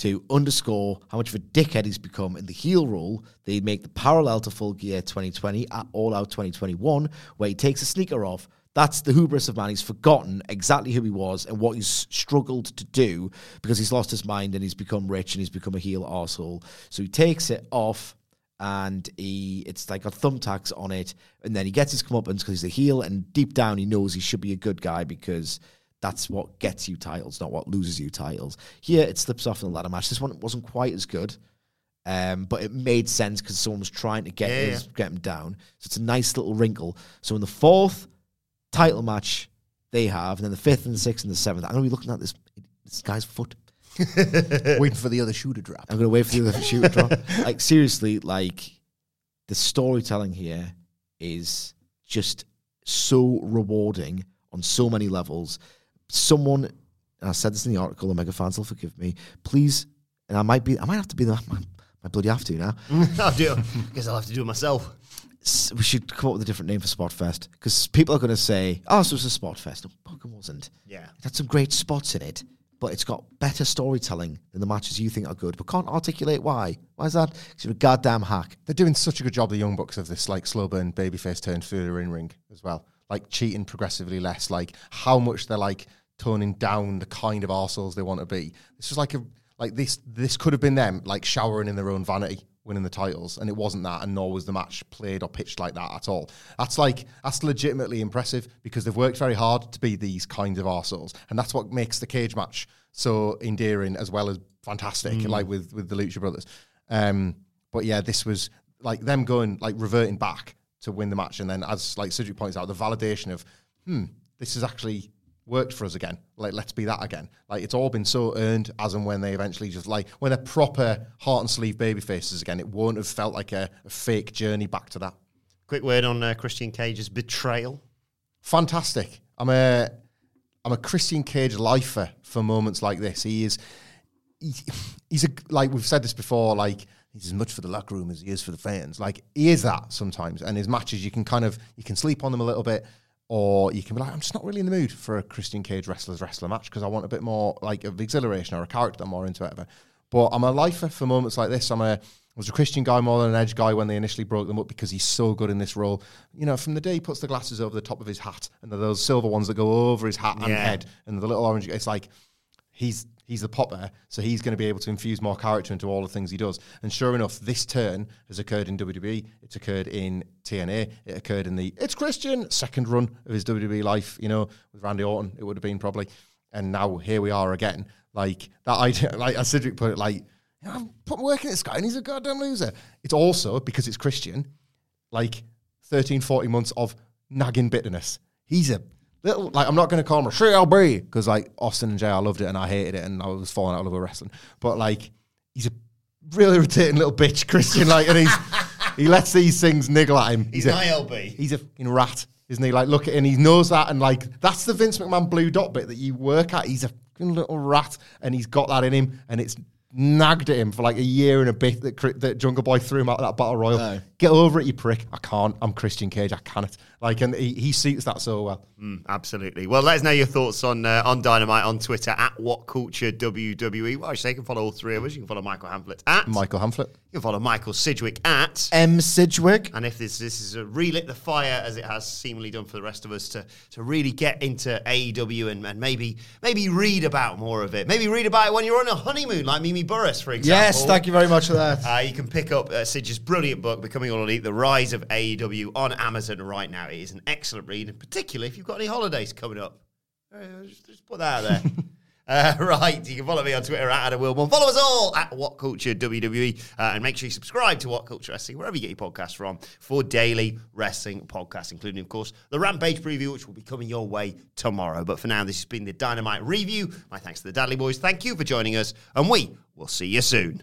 To underscore how much of a dickhead he's become in the heel role, they make the parallel to Full Gear 2020 at All Out 2021, where he takes a sneaker off. That's the hubris of man. He's forgotten exactly who he was and what he's struggled to do because he's lost his mind and he's become rich and he's become a heel arsehole. So he takes it off and he it's like got thumbtacks on it, and then he gets his comeuppance because he's a heel, and deep down he knows he should be a good guy because that's what gets you titles, not what loses you titles. Here it slips off in the ladder match. This one wasn't quite as good, um, but it made sense because someone was trying to get Yeah, his, get him down. So it's a nice little wrinkle. So in the fourth title match they have, and then the fifth and the sixth and the seventh, I'm gonna be looking at this this guy's foot. *laughs* Waiting for the other shoe to drop. I'm gonna wait for the other shoe to drop. *laughs* Like seriously, like the storytelling here is just so rewarding on so many levels. Someone, and I said this in the article, the mega fans will forgive me. Please, and I might be, I might have to be the, *laughs* I might bloody have to now. *laughs* I'll do. Guess I'll have to do it myself. S- We should come up with a different name for Spotfest because people are going to say, "Oh, so it's a Spotfest." No, fucking wasn't. Yeah. it had some great spots in it, but it's got better storytelling than the matches you think are good, but can't articulate why. Why is that? Because you're a goddamn hack. They're doing such a good job, the Young Bucks, of this like slow burn babyface turn further in ring as well. Like cheating progressively less, like how much they're like toning down the kind of arseholes they want to be. This was like a like this this could have been them like showering in their own vanity, winning the titles, and it wasn't that, and nor was the match played or pitched like that at all. That's like that's legitimately impressive because they've worked very hard to be these kinds of arseholes, and that's what makes the cage match so endearing as well as fantastic, like with with the Lucha Brothers. Um, but yeah, this was like them going like reverting back to win the match, and then as like Sidgwick points out, the validation of hmm, this is actually worked for us again. Like, let's be that again. Like, it's all been so earned as and when they eventually just like, when they're proper heart and sleeve baby faces again, it won't have felt like a, a fake journey back to that. Quick word on uh, Christian Cage's betrayal. Fantastic. I'm a, I'm a Christian Cage lifer for moments like this. He is, he, he's a, like we've said this before, like, he's as much for the locker room as he is for the fans. Like he is that sometimes, and his matches you can kind of you can sleep on them a little bit, or you can be like, I'm just not really in the mood for a Christian Cage wrestler's wrestler match because I want a bit more like of exhilaration or a character I'm more into whatever. But I'm a lifer for moments like this. I'm a I was a Christian guy more than an Edge guy when they initially broke them up because he's so good in this role. You know, from the day he puts the glasses over the top of his hat and those silver ones that go over his hat and head and the little orange, it's like he's he's the popper, so he's going to be able to infuse more character into all the things he does. And sure enough, this turn has occurred in WWE. It's occurred in TNA. It occurred in the It's Christian second run of his WWE life. You know, with Randy Orton, it would have been probably. And now here we are again. Like that idea, *laughs* like as Sidgwick put it, like I'm putting work in this guy, and he's a goddamn loser. It's also because it's Christian, like 13, 40 months of nagging bitterness. He's a like I'm not going to call him a CLB because like Austin and Jay, I loved it and I hated it and I was falling out of love with wrestling. But like he's a really irritating little bitch, Christian. Like and he's *laughs* he lets these things niggle at him. He's a, an ILB. He's a fucking rat, isn't he? Like look at and he knows that and like that's the Vince McMahon blue dot bit that you work at. He's a fucking little rat and he's got that in him and it's nagged at him for like a year and a bit that, that Jungle Boy threw him out of that battle royal. Aye. Get over it, you prick. I can't. I'm Christian Cage. I cannot. Like, and he, he suits that so well. Mm, absolutely. Well, let us know your thoughts on uh, on Dynamite on Twitter at What Culture WWE. Well, I say you can follow all three of us. You can follow Michael Hamflett at. Michael Hamflett. You can follow Michael Sidgwick at. M. Sidgwick. And if this this is a relit the fire as it has seemingly done for the rest of us to to really get into AEW and, and maybe maybe read about more of it. Maybe read about it when you're on a honeymoon, like Mimi Burris, for example. Yes, thank you very much for that. Uh, you can pick up uh, Sidge's brilliant book, Becoming Elite, The Rise of AEW, on Amazon right now. It is an excellent read, and particularly if you've got any holidays coming up. Uh, just, just put that out there. *laughs* Uh, *laughs* right, you can follow me on Twitter at Adam Wilborn. Follow us all at What Culture WWE, uh, and make sure you subscribe to What Culture Wrestling wherever you get your podcasts from for daily wrestling podcasts, including, of course, the Rampage preview, which will be coming your way tomorrow. But for now, this has been the Dynamite review. My thanks to the Dudley Boyz. Thank you for joining us, and we will see you soon.